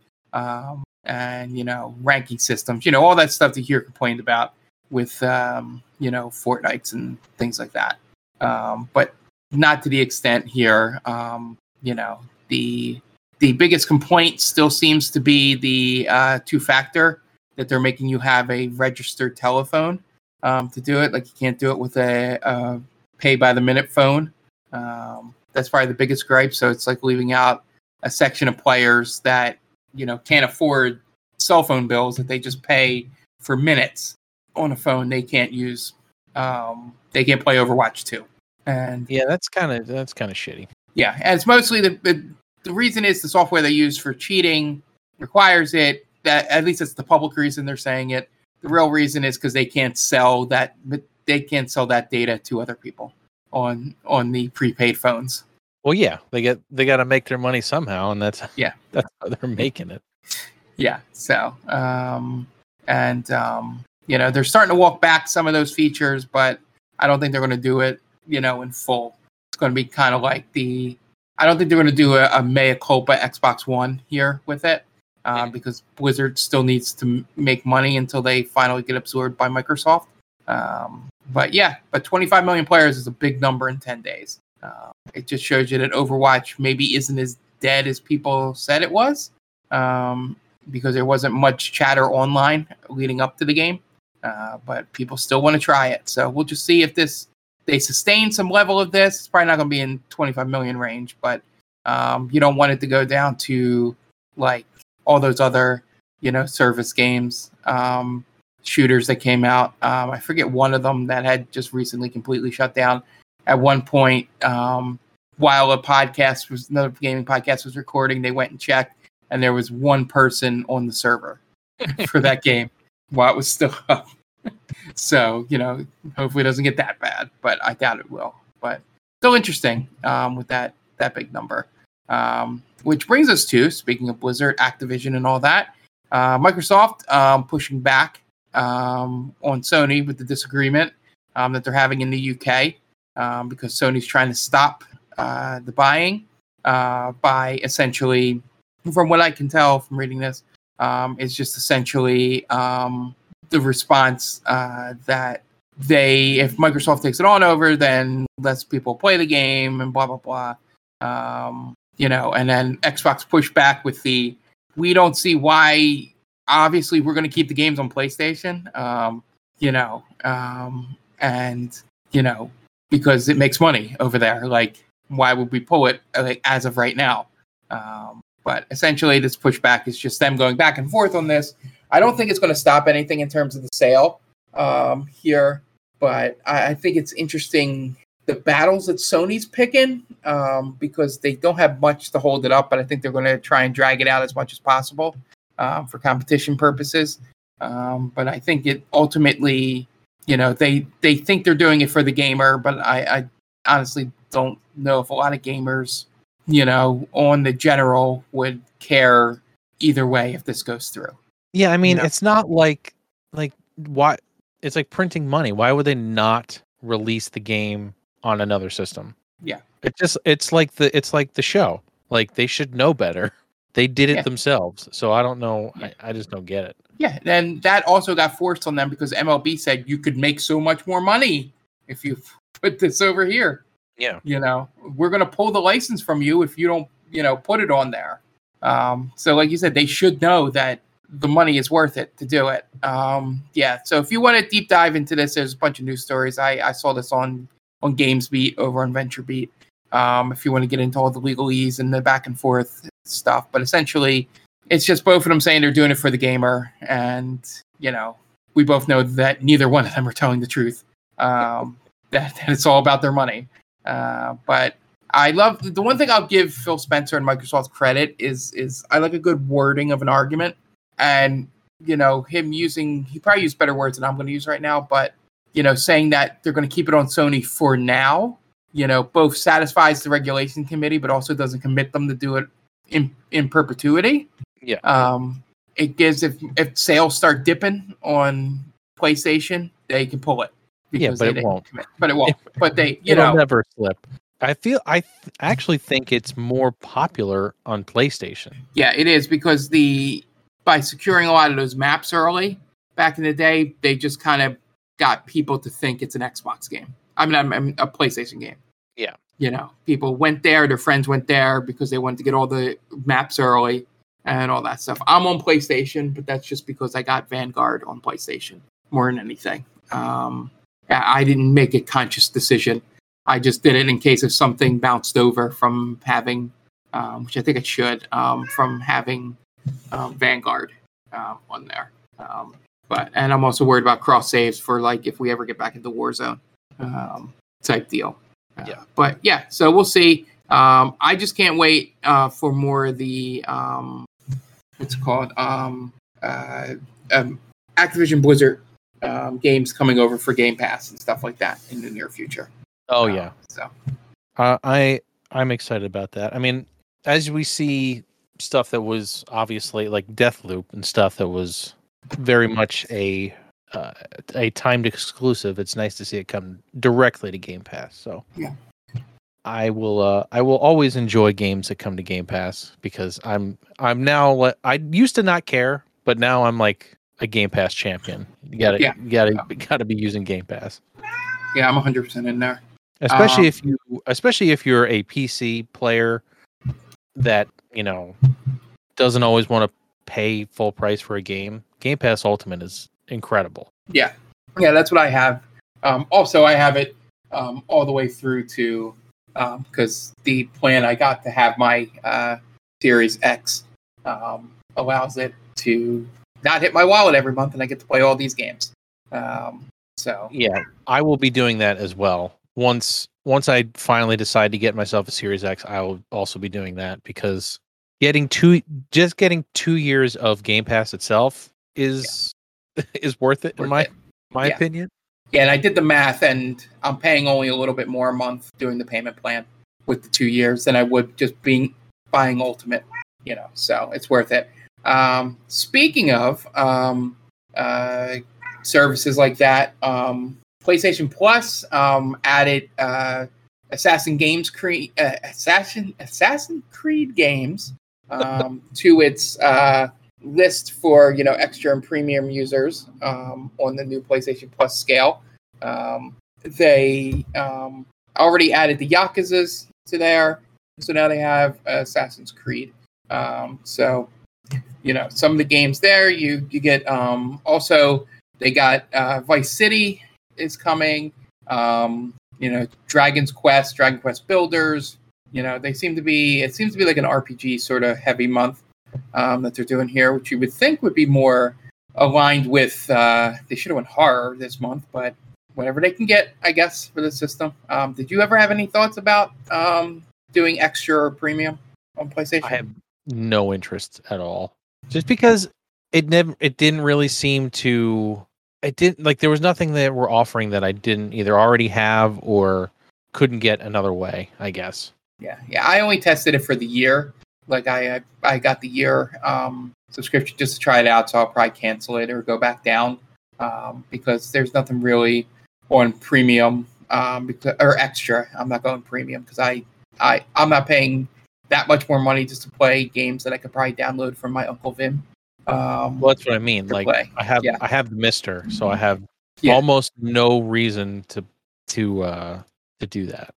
And you know, ranking systems. You know, all that stuff that you hear complained about with um, you know fortnights and things like that. Um, but not to the extent here. Um, you know, the the biggest complaint still seems to be the uh, two factor that they're making you have a registered telephone um, to do it. Like you can't do it with a, a pay by the minute phone. Um, that's probably the biggest gripe. So it's like leaving out a section of players that you know can't afford cell phone bills that they just pay for minutes on a phone they can't use. Um, they can't play Overwatch 2. And Yeah, that's kind of that's kind of shitty. yeah, and it's mostly the, the the reason is the software they use for cheating requires it. That at least it's the public reason they're saying it. The real reason is because they can't sell that, they can't sell that data to other people on on the prepaid phones. Well, yeah, they get they got to make their money somehow, and that's Yeah. that's how they're making it. Yeah. So, um, and um, you know, they're starting to walk back some of those features, but I don't think they're going to do it, you know, in full. It's going to be kind of like the. I don't think they're going to do a, a mea culpa Xbox One here with it, um, because Blizzard still needs to m- make money until they finally get absorbed by Microsoft. Um, but yeah, but 25 million players is a big number in 10 days. Uh, it just shows you that Overwatch maybe isn't as dead as people said it was. Um, because there wasn't much chatter online leading up to the game. Uh, but people still want to try it. So we'll just see if this they sustain some level of this. It's probably not going to be in 25 million range, but um, you don't want it to go down to like all those other you know service games um, shooters that came out. Um, I forget one of them that had just recently completely shut down. At one point, um, while a podcast was another gaming podcast was recording, they went and checked and there was one person on the server for that game while it was still up. so, you know, hopefully it doesn't get that bad, but I doubt it will. But still interesting um, with that that big number. Um, which brings us to speaking of Blizzard, Activision, and all that. Uh, Microsoft um, pushing back um, on Sony with the disagreement um, that they're having in the UK um, because Sony's trying to stop uh, the buying uh, by essentially from what I can tell from reading this, um, is just essentially um, the response uh, that they, if Microsoft takes it on over, then less people play the game and blah blah blah. Um, you know, and then Xbox pushed back with the, we don't see why. Obviously, we're going to keep the games on PlayStation. Um, you know, um, and you know because it makes money over there. Like, why would we pull it like, as of right now? Um, but essentially, this pushback is just them going back and forth on this. I don't think it's going to stop anything in terms of the sale um, here, but I, I think it's interesting the battles that Sony's picking um, because they don't have much to hold it up, but I think they're going to try and drag it out as much as possible um, for competition purposes. Um, but I think it ultimately, you know, they they think they're doing it for the gamer, but I, I honestly don't know if a lot of gamers you know, on the general would care either way if this goes through. Yeah, I mean, No. it's not like like why it's like printing money. Why would they not release the game on another system? Yeah. It just it's like the it's like the show. Like they should know better. They did it Yeah. themselves. So I don't know. Yeah. I, I just don't get it. Yeah, and that also got forced on them because MLB said you could make so much more money if you put this over here. Yeah. You know, we're going to pull the license from you if you don't, you know, put it on there. Um, so, like you said, they should know that the money is worth it to do it. Um, yeah. So, if you want to deep dive into this, there's a bunch of news stories. I, I saw this on on GamesBeat over on VentureBeat. Um, if you want to get into all the legalese and the back and forth stuff, but essentially, it's just both of them saying they're doing it for the gamer, and you know, we both know that neither one of them are telling the truth. Um, that, that it's all about their money. Uh, but I love the one thing I'll give Phil Spencer and Microsoft credit is is I like a good wording of an argument, and you know him using he probably used better words than I'm going to use right now, but you know saying that they're going to keep it on Sony for now, you know both satisfies the regulation committee, but also doesn't commit them to do it in in perpetuity. Yeah. Um, it gives if if sales start dipping on PlayStation, they can pull it. Yeah, but it won't. commit. But it won't. But they, you It'll know, never slip. I feel I th- actually think it's more popular on PlayStation. Yeah, it is because the by securing a lot of those maps early back in the day, they just kind of got people to think it's an Xbox game. I mean, I'm, I'm a PlayStation game. Yeah. You know, people went there, their friends went there because they wanted to get all the maps early and all that stuff. I'm on PlayStation, but that's just because I got Vanguard on PlayStation more than anything. Um, I didn't make a conscious decision. I just did it in case if something bounced over from having um, which I think it should, um, from having um, Vanguard um, on there. Um, but and I'm also worried about cross saves for like if we ever get back into Warzone type deal. Yeah. But yeah, so we'll see. Um, I just can't wait uh, for more of the um, what's it called um, uh, um, Activision Blizzard um, games coming over for Game Pass and stuff like that in the near future. Oh Uh, yeah, So uh, I I'm excited about that. I mean, as we see stuff that was obviously like Deathloop and stuff that was very much a uh, a timed exclusive. It's nice to see it come directly to Game Pass. So Yeah. I will uh, I will always enjoy games that come to Game Pass because I'm I'm now I used to not care, but now I'm like a Game Pass champion. You gotta Yeah. you gotta gotta be using Game Pass. yeah, I'm 100 percent in there. especially Um, if you especially if you're a pc player that you know doesn't always want to pay full price for a game game pass ultimate is incredible. Yeah, yeah, that's what I have. Um, also, I have it um, all the way through to because the plan I got to have my uh, Series X um, allows it to not hit my wallet every month, and I get to play all these games. Um, so. Yeah i will be doing that as well. Once once i finally decide to get myself a series x i will also be doing that because getting two just getting two years of game pass itself is is worth it in my it. my Yeah. opinion yeah, and I did the math, and I'm paying only a little bit more a month doing the payment plan with the two years than I would just being buying Ultimate. You know, so it's worth it. Um, speaking of um, uh, services like that, um, PlayStation Plus um, added uh, Assassin Games Creed, uh, Assassin Assassin Creed games um, to its uh, list for you know extra and premium users um, on the new PlayStation Plus scale. Um, they um, already added the Yakuza's to there, so now they have Assassin's Creed. Um, so you know some of the games there you you get um, also they got uh, Vice City is coming. Um, you know Dragon's Quest, Dragon Quest Builders. You know they seem to be it seems to be like an RPG sort of heavy month um, that they're doing here, which you would think would be more aligned with. Uh, they should have went horror this month, but whatever they can get, I guess, for the system. Um, did you ever have any thoughts about um, doing extra or premium on PlayStation? I have no interest at all. Just because it never it didn't really seem to it didn't like there was nothing that we're offering that I didn't either already have or couldn't get another way, I guess. Yeah, yeah. I only tested it for the year. Like I, I, I got the year um, subscription just to try it out. So I'll probably cancel it or go back down um, because there's nothing really on premium um, because, or extra. I'm not going premium because I, I, I'm not paying that much more money just to play games that I could probably download from my Uncle Vim. Um, Well, that's what I mean. Like play. I have Yeah. I have the Mister, so I have Yeah. almost no reason to to uh to do that.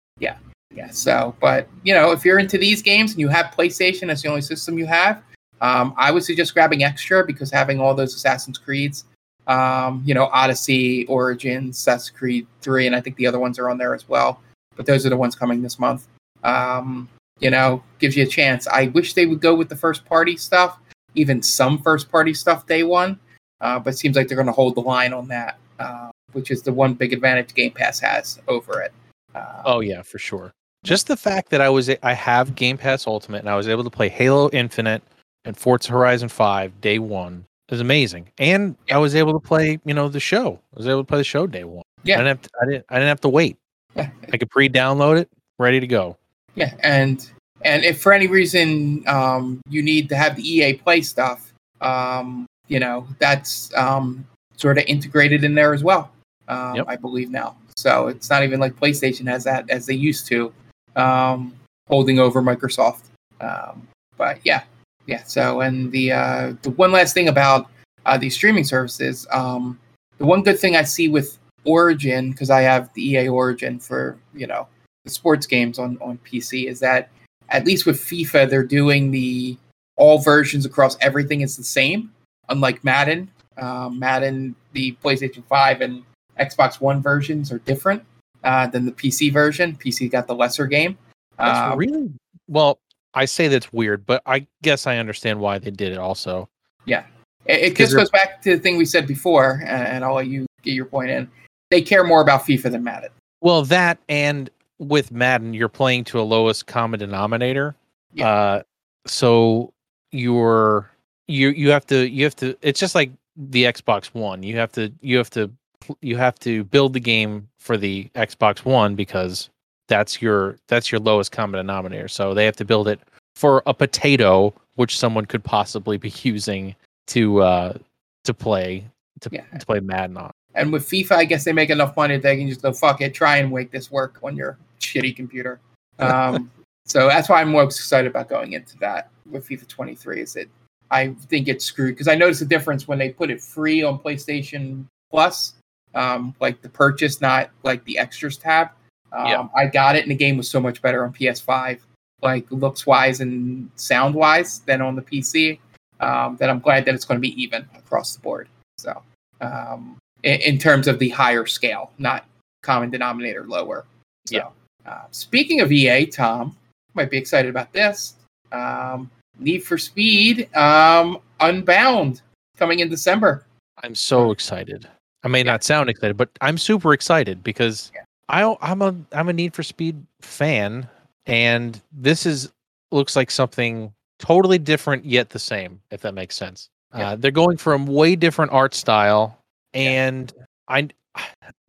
Yeah. So, but you know, if you're into these games and you have PlayStation as the only system you have, um, I would suggest grabbing Extra because having all those Assassin's Creeds, um, you know, Odyssey, Origins, Assassin's Creed Three, and I think the other ones are on there as well. But those are the ones coming this month. Um, you know, gives you a chance. I wish they would go with the first party stuff, even some first party stuff day one. Uh, but it seems like they're going to hold the line on that, uh, which is the one big advantage Game Pass has over it. Uh, Oh yeah, for sure. Just the fact that I was I have Game Pass Ultimate and I was able to play Halo Infinite and Forza Horizon 5 day 1 is amazing. And I was able to play, you know, the show. I was able to play the show day 1. Yeah. I didn't have to, I didn't I didn't have to wait. Yeah. I could pre-download it, ready to go. Yeah, and and if for any reason um, you need to have the EA Play stuff, um, you know that's um, sort of integrated in there as well. um, Yep. I believe now. So it's not even like PlayStation has that as they used to, um, holding over Microsoft. Um, but yeah, yeah. So and the uh, the one last thing about uh, these streaming services, um, the one good thing I see with Origin because I have the EA Origin for you know the sports games on on PC is that at least with FIFA they're doing the all versions across everything is the same, unlike Madden. Um, Madden, the PlayStation Five and Xbox One versions are different uh, than the PC version. PC got the lesser game. That's Um, really well. I say that's weird, but I guess I understand why they did it. Also, yeah, It, it just goes back to the thing we said before, and, and I'll let you get your point in. They care more about FIFA than Madden. well, that and with Madden, you're playing to a lowest common denominator. Yeah. Uh, so you're you you have to you have to. It's just like the Xbox One. You have to you have to you have to build the game for the Xbox One because that's your that's your lowest common denominator. So they have to build it for a potato, which someone could possibly be using to uh to play to, Yeah. to play Madden on. And with FIFA, I guess they make enough money that they can just go fuck it, try and make this work on your shitty computer. Um, so that's why I'm most excited about going into that with FIFA 23. Is that I think it's screwed because I noticed the difference when they put it free on PlayStation Plus, um, like the purchase, not like the extras tab. Um, Yeah. I got it, and the game was so much better on PS5, like looks wise and sound wise, than on the PC. Um, that I'm glad that it's going to be even across the board. So, um, in, in terms of the higher scale, not common denominator lower. So, Yeah. Uh, speaking of EA, Tom might be excited about this. Um, Need for Speed, um, Unbound, coming in December. I'm so excited. I may Yeah. not sound excited, but I'm super excited because Yeah. I I'm a I'm a Need for Speed fan, and this is looks like something totally different yet the same. If that makes sense. Yeah. Uh, they're going from a way different art style, and I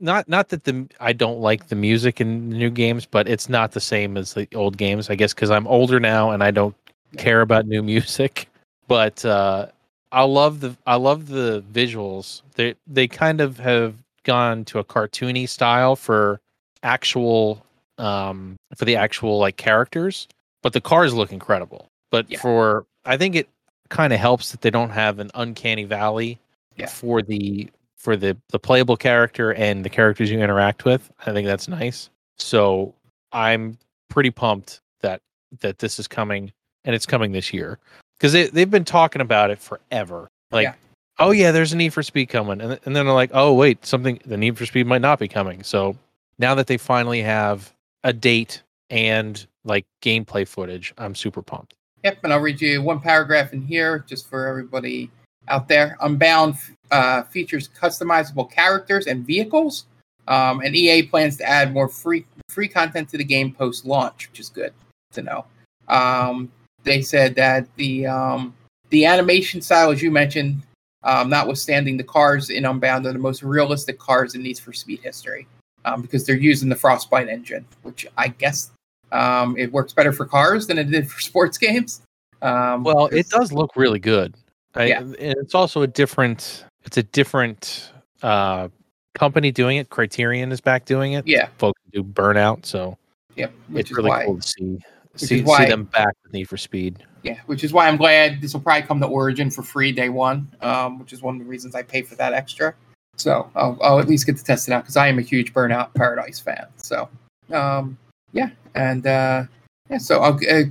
not not that the I don't like the music in the new games, but it's not the same as the old games. I guess because I'm older now and I don't care about new music. But uh, I love the I love the visuals. They they kind of have gone to a cartoony style for actual um for the actual like characters, but the cars look incredible. But Yeah. for I think it kind of helps that they don't have an uncanny valley Yeah. for the for the the playable character and the characters you interact with. I think that's nice. So I'm pretty pumped that that this is coming and it's coming this year because they they've been talking about it forever. Like, Yeah. oh yeah, there's a Need for Speed coming, and and then they're like, oh wait, something the Need for Speed might not be coming. So now that they finally have a date and like gameplay footage, I'm super pumped. Yep, and I'll read you one paragraph in here just for everybody out there. Unbound uh, features customizable characters and vehicles, um, and EA plans to add more free free content to the game post launch, which is good to know. Um, they said that the um, the animation style, as you mentioned, um, notwithstanding the cars in Unbound, are the most realistic cars in Need for Speed history um, because they're using the Frostbite engine, which I guess um, it works better for cars than it did for sports games. Um, Well, it does look really good. I, Yeah. and it's also a different. It's a different uh, company doing it. Criterion is back doing it. Yeah, folks do Burnout, so yeah, Which it's really why, cool to see see, why- see them back with Need for Speed. yeah, which is why I'm glad this will probably come to Origin for free day one, um, which is one of the reasons I pay for that extra. So I'll, I'll at least get to test it out because I am a huge Burnout Paradise fan. So um, yeah, and uh, yeah, so I'll uh,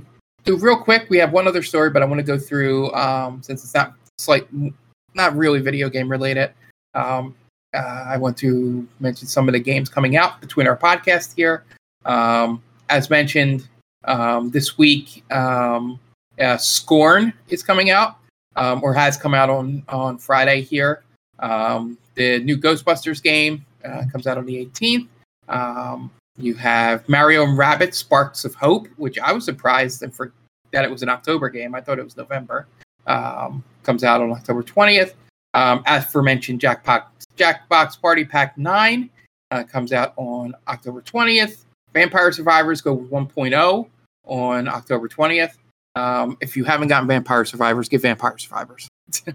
do real quick. We have one other story, but I want to go through um, since it's not slight, not really video game related. Um, uh, I want to mention some of the games coming out between our podcast here. Um, as mentioned, um, this week, um, uh, Scorn is coming out, um, or has come out on on Friday here. Um, the new Ghostbusters game uh, comes out on the 18th. Um, you have Mario and Rabbids Sparks of Hope, which I was surprised and for that it was an October game. I thought it was November. Um, comes out on October 20th. Um, as aforementioned, Jackbox, Jackbox Party Pack 9 uh, comes out on October 20th. Vampire Survivors go 1.0 on October 20th. Um, if you haven't gotten Vampire Survivors, get Vampire Survivors.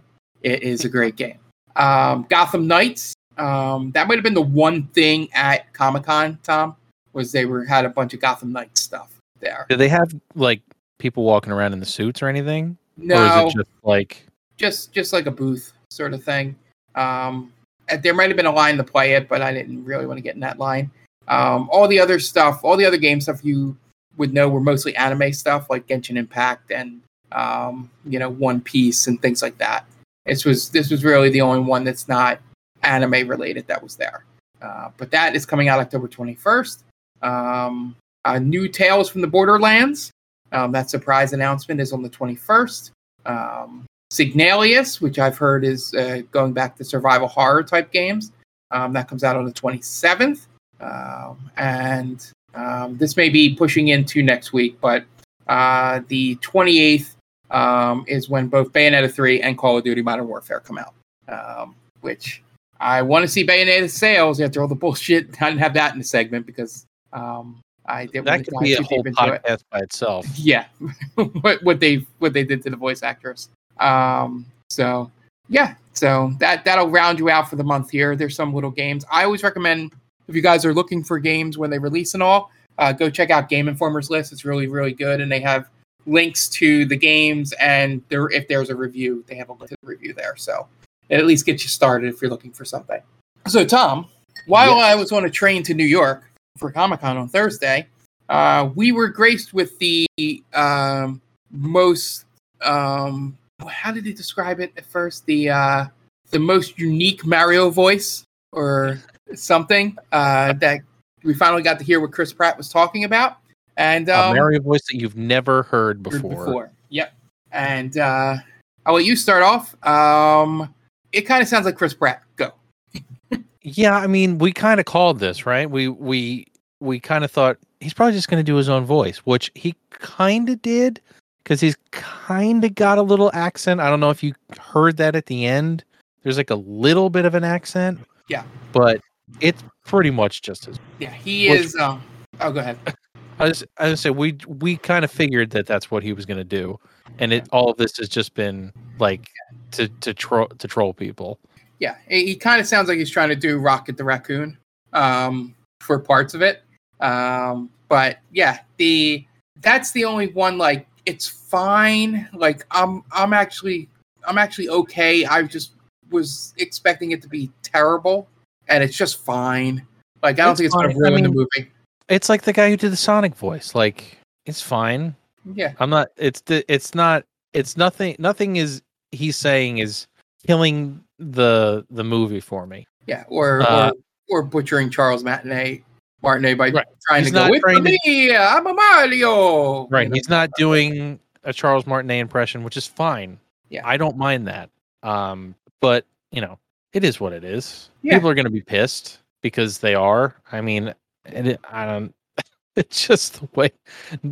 it is a great game. Um, Gotham Knights Um, that might have been the one thing at Comic Con, Tom, was they were had a bunch of Gotham Knights stuff there. Do they have like people walking around in the suits or anything? Or No, is it just like just just like a booth sort of thing. Um, there might have been a line to play it, but I didn't really want to get in that line. Um, all the other stuff, all the other game stuff you would know were mostly anime stuff like Genshin Impact and um, you know One Piece and things like that. This was this was really the only one that's not anime related that was there. Uh, but that is coming out October 21st. Um, uh, new Tales from the Borderlands. Um, that surprise announcement is on the 21st. Um, Signalis, which I've heard is uh, going back to survival horror type games. Um, that comes out on the 27th. Um, and um, this may be pushing into next week, but uh, the 28th um, is when both Bayonetta 3 and Call of Duty Modern Warfare come out, um, which I want to see Bayonetta sales. After all the bullshit. I didn't have that in the segment because um, I didn't that want to could be a whole into it. podcast by itself. yeah. What what they what they did to the voice actress um so yeah. So that that'll round you out for the month here. There's some little games. I always recommend if you guys are looking for games when they release and all uh, go check out game informers list. It's really really good and they have links to the games and there if there's a review they have a link to the review there. So it at least gets you started if you're looking for something. So tom while Yes. i was on a train to new york for comic-con on thursday uh, we were graced with the um, most um, how did they describe it at first? The uh, the most unique mario voice or something uh, that we finally got to hear what chris pratt was talking about and a um, Mario voice that you've never heard heard before. yep and uh, i'll let you start off um, it kind of sounds like chris pratt go Yeah, I mean, we kind of called this, right? We we we kind of thought he's probably just going to do his own voice, which he kind of did because he's kind of got a little accent. I don't know if you heard that at the end. There's like a little bit of an accent. Yeah. but it's pretty much just his. yeah he Which- is um, oh go ahead I was I was say we we kind of figured that that's what he was going to do, and it all of this has just been like to to troll to troll people. Yeah, he, he kind of sounds like he's trying to do Rocket the Raccoon um, for parts of it. Um, but yeah, the that's the only one. Like, it's fine. Like, I'm I'm actually I'm actually okay. I just was expecting it to be terrible, and it's just fine. Like, I don't It's think it's going to fine. I ruin the movie. It's like the guy who did the Sonic voice. Like it's fine. Yeah, I'm not. It's the. It's not. It's nothing. Nothing is he's saying is killing the the movie for me. yeah, or Uh, or, or butchering Charles Matinee Martinet by Right. trying He's to go with to- me. I'm a Mario. Right. You know? He's not doing a Charles Martinet impression, which is fine. Yeah. I don't mind that. Um, but you know, it is what it is. Yeah. People are going to be pissed because they are. I mean, and it, I don't. It's just the way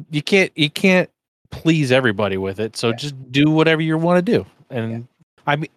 you can't you can't please everybody with it. So Yeah. just do whatever you want to do. And I mean,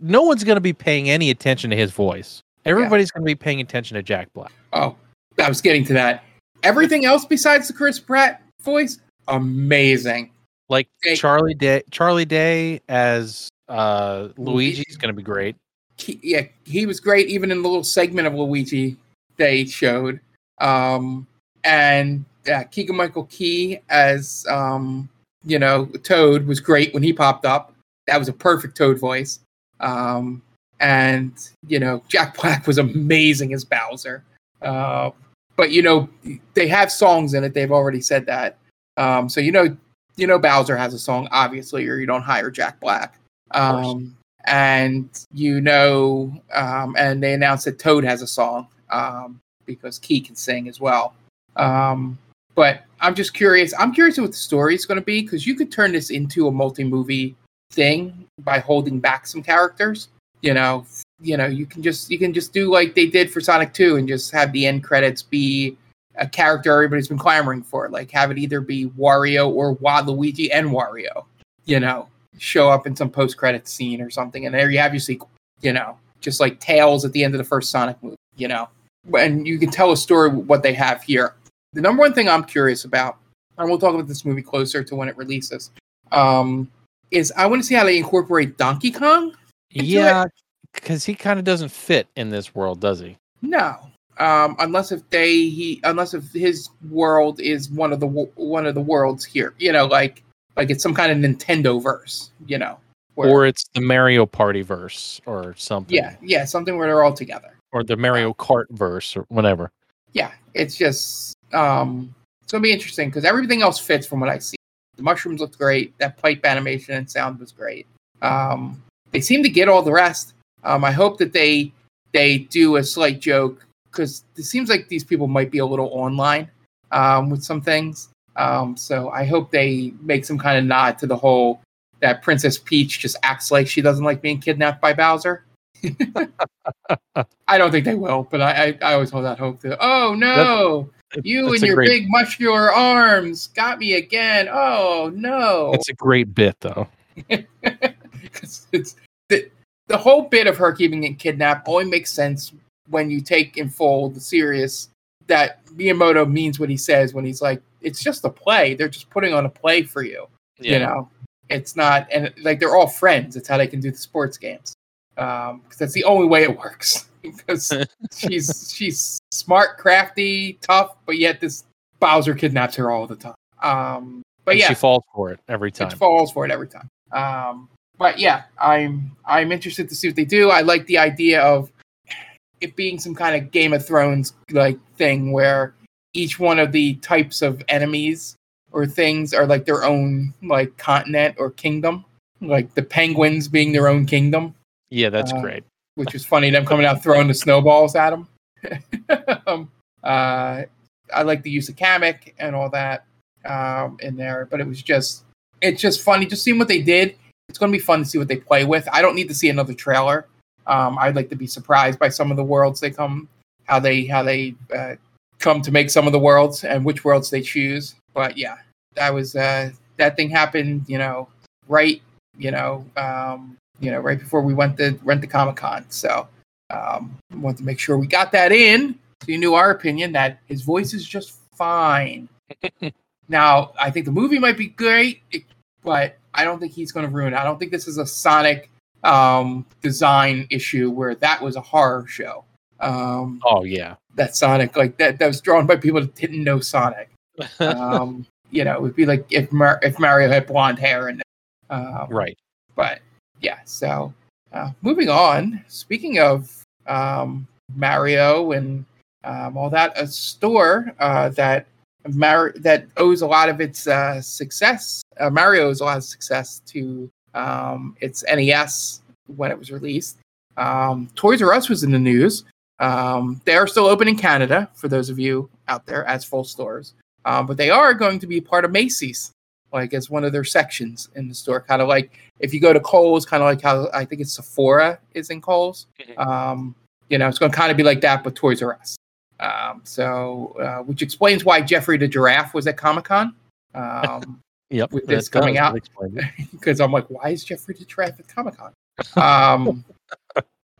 no one's going to be paying any attention to his voice. Everybody's going to be paying attention to Jack Black. Oh, I was getting to that. Everything else besides the Chris Pratt voice, amazing. Like. Charlie Day, Charlie Day as uh, Luigi is going to be great. Yeah, he was great even in the little segment of Luigi they showed. Um, and uh, Keegan Michael Key as um, you know Toad was great when he popped up. That was a perfect Toad voice. Um, and you know Jack Black was amazing as Bowser. Uh, but you know they have songs in it. They've already said that. Um, so you know you know Bowser has a song, obviously, or you don't hire Jack Black. Um, and you know, um, and they announced that Toad has a song um, because Key can sing as well. Um, but I'm just curious. I'm curious what the story is going to be because you could turn this into a multi-movie thing by holding back some characters. You know, you know, you can just you can just do like they did for Sonic Two and just have the end credits be a character everybody's been clamoring for. Like have it either be Wario or Waluigi and Wario. You know, show up in some post credit scene or something, and there you have your sequel. You know, just like Tails at the end of the first Sonic movie. You know, and you can tell a story what they have here. The number one thing I'm curious about, and we'll talk about this movie closer to when it releases, um, is I want to see how they incorporate Donkey Kong. Yeah, because he kind of doesn't fit in this world, does he? No, um, unless if they he unless if his world is one of the one of the worlds here, you know, like like it's some kind of Nintendo verse, you know, where- Or it's the Mario Party verse or something. yeah, yeah, something where they're all together. Or the Mario Kart verse or whatever. Yeah, it's just um, it's gonna be interesting because everything else fits from what I see. The mushrooms looked great. That pipe animation and sound was great. Um, they seem to get all the rest. Um, I hope that they they do a slight joke because it seems like these people might be a little online um, with some things. Um, so I hope they make some kind of nod to the whole that Princess Peach just acts like she doesn't like being kidnapped by Bowser. I don't think they will, but I I, I always hold that hope that oh no, you That's and your great- big muscular arms got me again. Oh no. It's a great bit though. 'Cause it's the the whole bit of her keeping it kidnapped only makes sense when you take in full the serious that Miyamoto means what he says when he's like, it's just a play. They're just putting on a play for you. You know, it's not, and like they're all friends. It's how they can do the sports games. Um, because that's the only way it works. because she's she's smart, crafty, tough, but yet this Bowser kidnaps her all the time. Um, but And yeah, she falls for it every time. She falls for it every time. Um, but yeah, I'm I'm interested to see what they do. I like the idea of it being some kind of Game of Thrones like thing where each one of the types of enemies or things are like their own like continent or kingdom. Like the penguins being their own kingdom, yeah, that's uh, great. which was funny. Them coming out throwing the snowballs at them. um, uh, I like the use of Kamek and all that um, in there, but it was just it's just funny just seeing what they did. It's going to be fun to see what they play with. I don't need to see another trailer. Um, I'd like to be surprised by some of the worlds they come, how they how they uh, come to make some of the worlds and which worlds they choose. But yeah, that was uh, that thing happened. You know, right. You know, um, you know, right before we went to rent the Comic Con. So um, want to make sure we got that in. So you knew our opinion that his voice is just fine. now, I think the movie might be great, but I don't think he's going to ruin it. I don't think this is a Sonic um, design issue where that was a horror show. Um, Oh yeah. that Sonic, like that, that was drawn by people that didn't know Sonic. Um, you know, it would be like if Mar- if Mario had blonde hair and um, right. but yeah so uh, moving on speaking of um, mario and um, all that a store uh, that Mar- that owes a lot of its uh, success uh, mario owes a lot of success to um, its nes when it was released um, toys r us was in the news um, they are still open in canada for those of you out there as full stores um, but they are going to be part of macy's like as one of their sections in the store kind of like if you go to Kohl's, kind of like how I think it's Sephora is in Kohl's. Mhm. Um, you know, it's going to kind of be like that, but Toys R Us. Um, so, uh, which explains why Geoffrey the Giraffe was at Comic Con. Um, Yep. with this coming out. because I'm like, why is Geoffrey the Giraffe at Comic Con?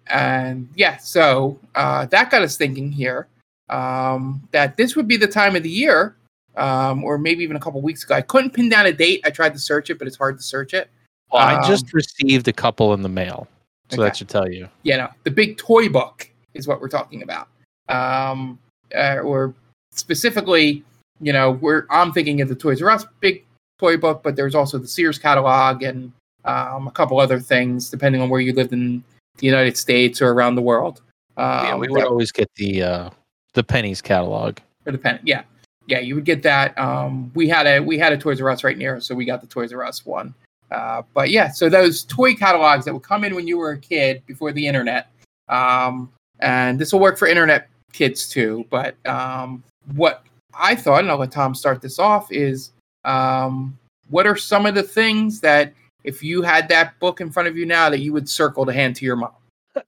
And yeah, so uh, that got us thinking here um, that this would be the time of the year, um, or maybe even a couple weeks ago. I couldn't pin down a date. I tried to search it, but it's hard to search it. Well, I Um, just received a couple in the mail, so Okay. that should tell you. Yeah, know, the big toy book is what we're talking about. Um, uh, or specifically, you know, we're I'm thinking of the Toys R Us big toy book, but there's also the Sears catalog and um, a couple other things, depending on where you lived in the United States or around the world. Um, yeah, we would that- always get the uh, the Penney's catalog. for the pen. Yeah, yeah, you would get that. Um, we had a we had a Toys R Us right near, so we got the Toys R Us one. Uh, but yeah, so those toy catalogs that would come in when you were a kid before the internet, um, and this will work for internet kids too. But um, what I thought, and I'll let Tom start this off, is um, what are some of the things that if you had that book in front of you now that you would circle to hand to your mom?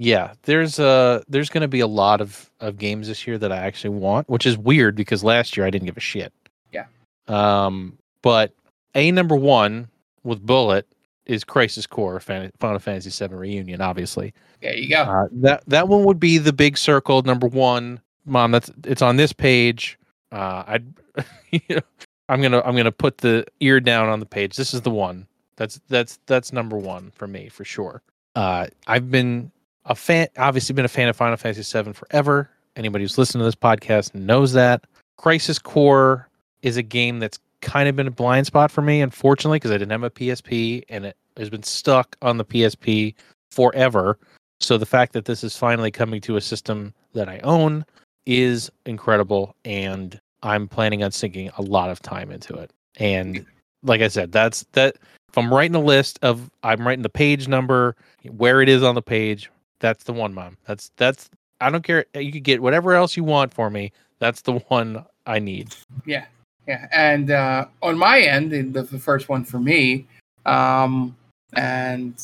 Yeah, there's uh there's going to be a lot of of games this year that I actually want, which is weird because last year I didn't give a shit. Yeah. Um, but a number one with Bullet is Crisis Core Final Fantasy VII Reunion. Obviously, There you go. uh, that that one would be the big circle number one. Mom, that's it's on this page. Uh, I'd you know, I'm gonna I'm gonna put the ear down on the page. This is the one. That's that's that's number one for me for sure. Uh, I've been a fan, obviously been a fan of Final Fantasy VII forever. Anybody who's listened to this podcast knows that. Crisis Core is a game that's kind of been a blind spot for me, unfortunately, because I didn't have a PSP and it has been stuck on the PSP forever. So the fact that this is finally coming to a system that I own is incredible, and I'm planning on sinking a lot of time into it. And like I said, that's that. If I'm writing a list of, I'm writing the page number, where it is on the page. That's the one, mom. That's that's. I don't care. You could get whatever else you want for me. That's the one I need. Yeah, yeah. And uh, on my end, the, the first one for me, um, and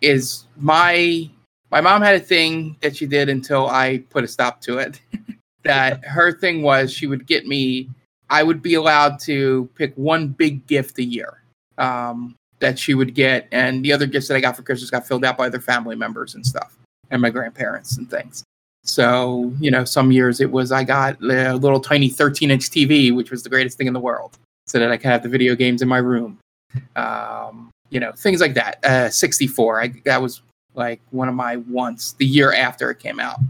is my my mom had a thing that she did until I put a stop to it. that her thing was she would get me. I would be allowed to pick one big gift a year. Um, that she would get, and the other gifts that I got for Christmas got filled out by other family members and stuff, and my grandparents and things. So, you know, some years it was I got a little tiny 13 inch TV, which was the greatest thing in the world, so that I could have the video games in my room. Um, you know, things like that. Uh, 64, I, that was like one of my wants the year after it came out.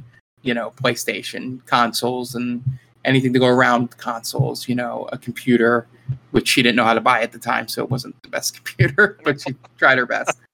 You know, PlayStation consoles and anything to go around consoles. You know, a computer, which she didn't know how to buy at the time, so it wasn't the best computer, but she tried her best.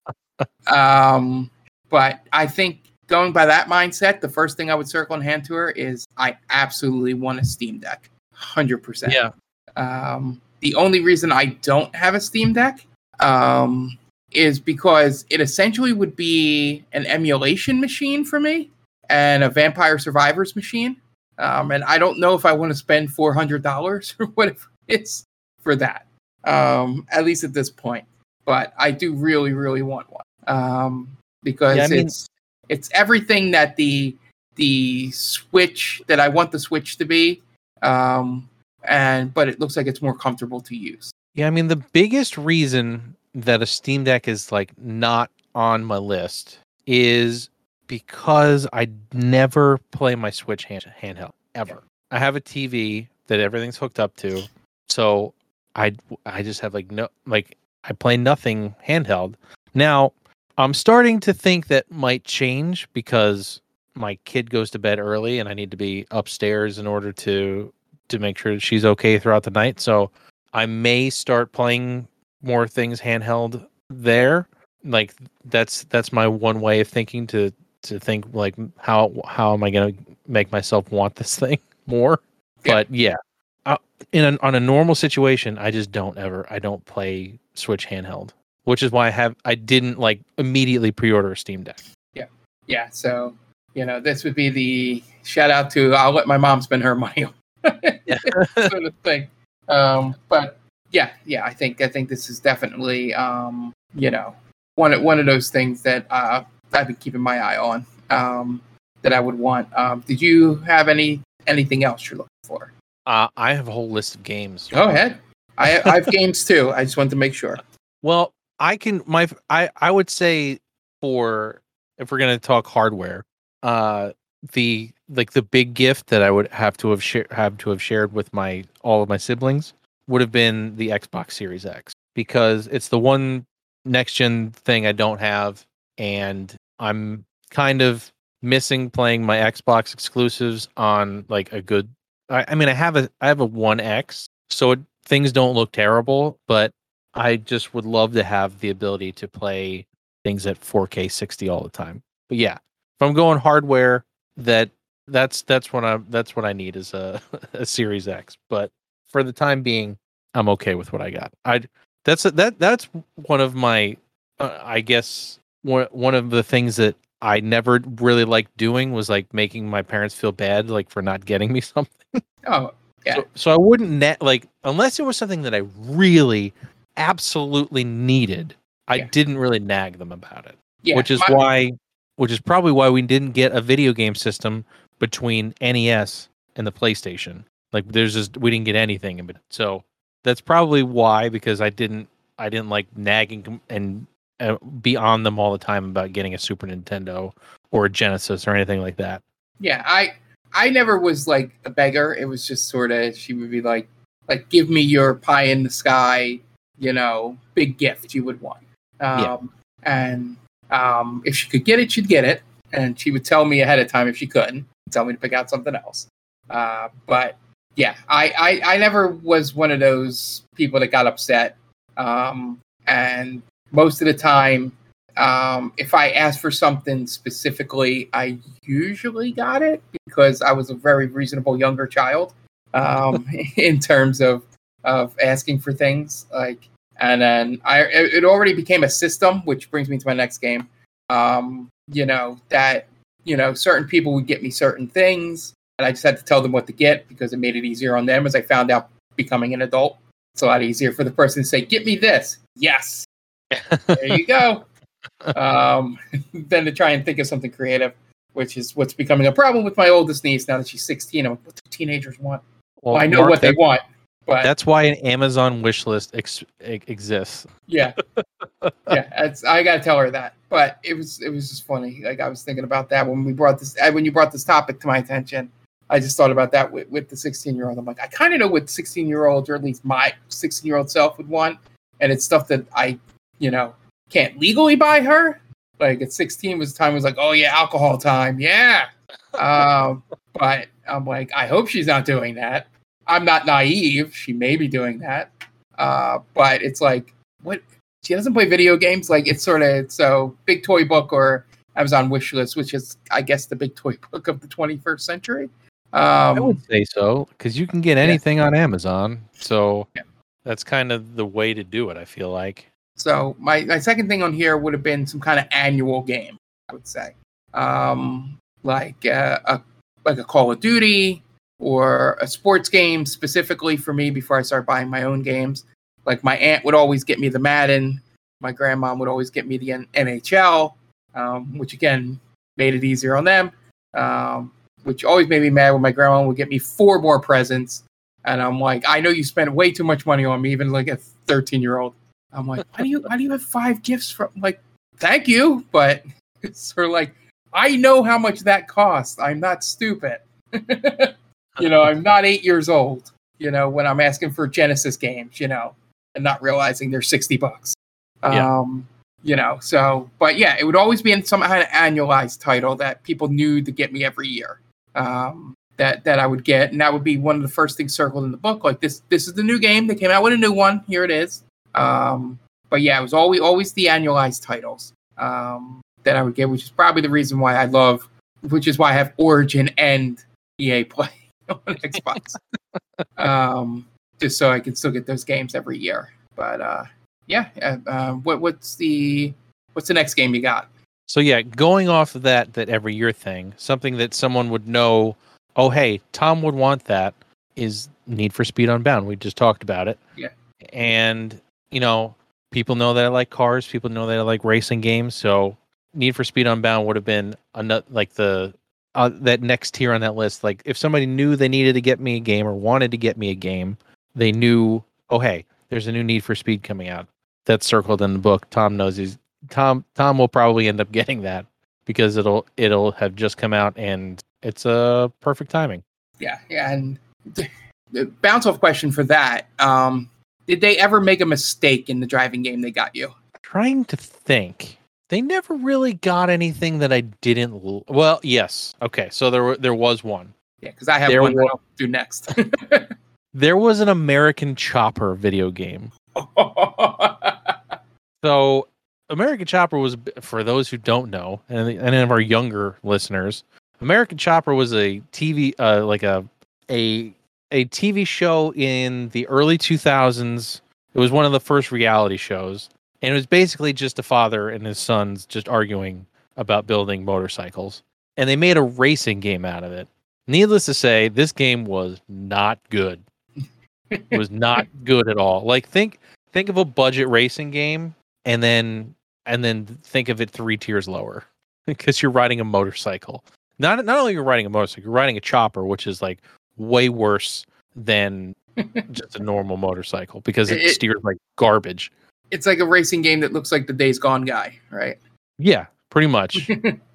Um, but I think going by that mindset, the first thing I would circle and hand to her is I absolutely want a Steam Deck, hundred percent. Yeah. Um, the only reason I don't have a Steam Deck um, is because it essentially would be an emulation machine for me and a Vampire Survivors machine. Um, and I don't know if I want to spend four hundred dollars or whatever it's for that. Um, at least at this point, but I do really, really want one um, because Yeah, I mean- it's it's everything that the the Switch that I want the Switch to be, um, and but it looks like it's more comfortable to use. Yeah, I mean the biggest reason that a Steam Deck is like not on my list is because I never play my Switch hand, handheld ever. I have a TV that everything's hooked up to, so I I just have like no like I play nothing handheld. Now I'm starting to think that might change because my kid goes to bed early and I need to be upstairs in order to to make sure that she's okay throughout the night. So I may start playing more things handheld there. Like that's that's my one way of thinking to to think like how how am I going to make myself want this thing more? Yeah. But yeah, uh, in an, on a normal situation, I just don't ever I don't play Switch handheld, which is why I have I didn't like immediately pre-order a Steam Deck. Yeah, yeah. so you know, this would be the shout out to I'll let my mom spend her money on Yeah. sort of thing. Um, but yeah, yeah, I think I think this is definitely um, you know one of- one of those things that uh, I've been keeping my eye on um, that I would want. Um, did you have any anything else you're looking for? Uh, I have a whole list of games. Go ahead. I, I have games too. I just wanted to make sure. Well, I can my I I would say for if we're gonna talk hardware, uh, the like the big gift that I would have to have shared have to have shared with my all of my siblings would have been the Xbox Series X because it's the one next gen thing I don't have, and I'm kind of missing playing my Xbox exclusives on like a good. I, I mean, I have a I have a One X, so it, things don't look terrible, but I just would love to have the ability to play things at 4K 60 all the time. But yeah, if I'm going hardware, that that's that's what I that's what I need is a, a Series X. But for the time being, I'm okay with what I got. I that's that that's one of my uh, I guess one one of the things that I never really liked doing was like making my parents feel bad like for not getting me something. Oh, Yeah. So, so I wouldn't net like unless it was something that I really absolutely needed. I Yeah. didn't really nag them about it, yeah. which is my- why, which is probably why we didn't get a video game system between NES and the PlayStation. Like there's just we didn't get anything, but so that's probably why because I didn't I didn't like nagging and be on them all the time about getting a Super Nintendo or a Genesis or anything like that. Yeah, I I never was like a beggar. It was just sort of she would be like like give me your pie in the sky, you know, big gift you would want. Um Yeah. and Um, if she could get it, she'd get it, and she would tell me ahead of time if she couldn't, tell me to pick out something else. Uh, but yeah, I, I I never was one of those people that got upset. Um, and most of the time, um, if I asked for something specifically, I usually got it because I was a very reasonable younger child um, in terms of of asking for things. Like, and then I it already became a system, which brings me to my next game. Um, you know that you know certain people would get me certain things, and I just had to tell them what to get because it made it easier on them. As I found out becoming an adult, it's a lot easier for the person to say, "Get me this." Yes, there you go. um, than to try and think of something creative, which is what's becoming a problem with my oldest niece now that she's 16. I'm like, what do teenagers want? Well, well I know Mark, what they want, but that's why an Amazon wish list ex- exists. Yeah, yeah. I got to tell her that. But it was it was just funny. Like I was thinking about that when we brought this when you brought this topic to my attention. I just thought about that with, with the 16 year old. I'm like, I kind of know what 16 year olds, or at least my 16 year old self, would want, and it's stuff that I, you know, can't legally buy her. Like at 16 was the time it was like, oh yeah, alcohol time, yeah. um, but I'm like, I hope she's not doing that. I'm not naive. She may be doing that. Uh, but it's like, what? She doesn't play video games. Like it's sort of so big toy book or Amazon wish list, which is, I guess, the big toy book of the 21st century. Um, I would say so because you can get anything yeah. on Amazon. So yeah. that's kind of the way to do it. I feel like. So my, my second thing on here would have been some kind of annual game. I would say, um, like uh, a like a Call of Duty or a sports game specifically for me before I start buying my own games. Like my aunt would always get me the Madden. My grandma would always get me the N- NHL, um, which again made it easier on them. Um, which always made me mad when my grandma would get me four more presents. And I'm like, I know you spent way too much money on me, even like a 13 year old. I'm like, why do you why do you have five gifts from like thank you, but it's sort of like I know how much that costs. I'm not stupid. you know, I'm not eight years old, you know, when I'm asking for Genesis games, you know, and not realizing they're 60 bucks. Yeah. Um, you know, so but yeah, it would always be in some kind of annualized title that people knew to get me every year. Um, that that I would get, and that would be one of the first things circled in the book. Like this, this is the new game. They came out with a new one. Here it is. Um, but yeah, it was always always the annualized titles um, that I would get, which is probably the reason why I love, which is why I have Origin and EA Play on Xbox, um, just so I can still get those games every year. But uh, yeah, uh, uh, what what's the what's the next game you got? So yeah, going off of that that every year thing, something that someone would know, oh hey, Tom would want that is Need for Speed Unbound. We just talked about it. Yeah. And you know, people know that I like cars. People know that I like racing games. So Need for Speed Unbound would have been another like the uh, that next tier on that list. Like if somebody knew they needed to get me a game or wanted to get me a game, they knew, oh hey, there's a new Need for Speed coming out. That's circled in the book. Tom knows he's Tom. Tom will probably end up getting that because it'll it'll have just come out and it's a uh, perfect timing. Yeah, yeah, and the bounce off question for that. Um, did they ever make a mistake in the driving game they got you? Trying to think. They never really got anything that I didn't. L- well, yes. Okay, so there were, there was one. Yeah, because I have there one was, I'll do next. there was an American Chopper video game. so American Chopper was for those who don't know, and any of our younger listeners, American Chopper was a TV, uh, like a a a TV show in the early 2000s. It was one of the first reality shows, and it was basically just a father and his sons just arguing about building motorcycles. And they made a racing game out of it. Needless to say, this game was not good. it was not good at all. Like think think of a budget racing game and then and then think of it three tiers lower because you're riding a motorcycle. Not not only you're riding a motorcycle, you're riding a chopper, which is like way worse than just a normal motorcycle because it, it, steers like garbage. It's like a racing game that looks like the Days Gone guy, right? Yeah, pretty much.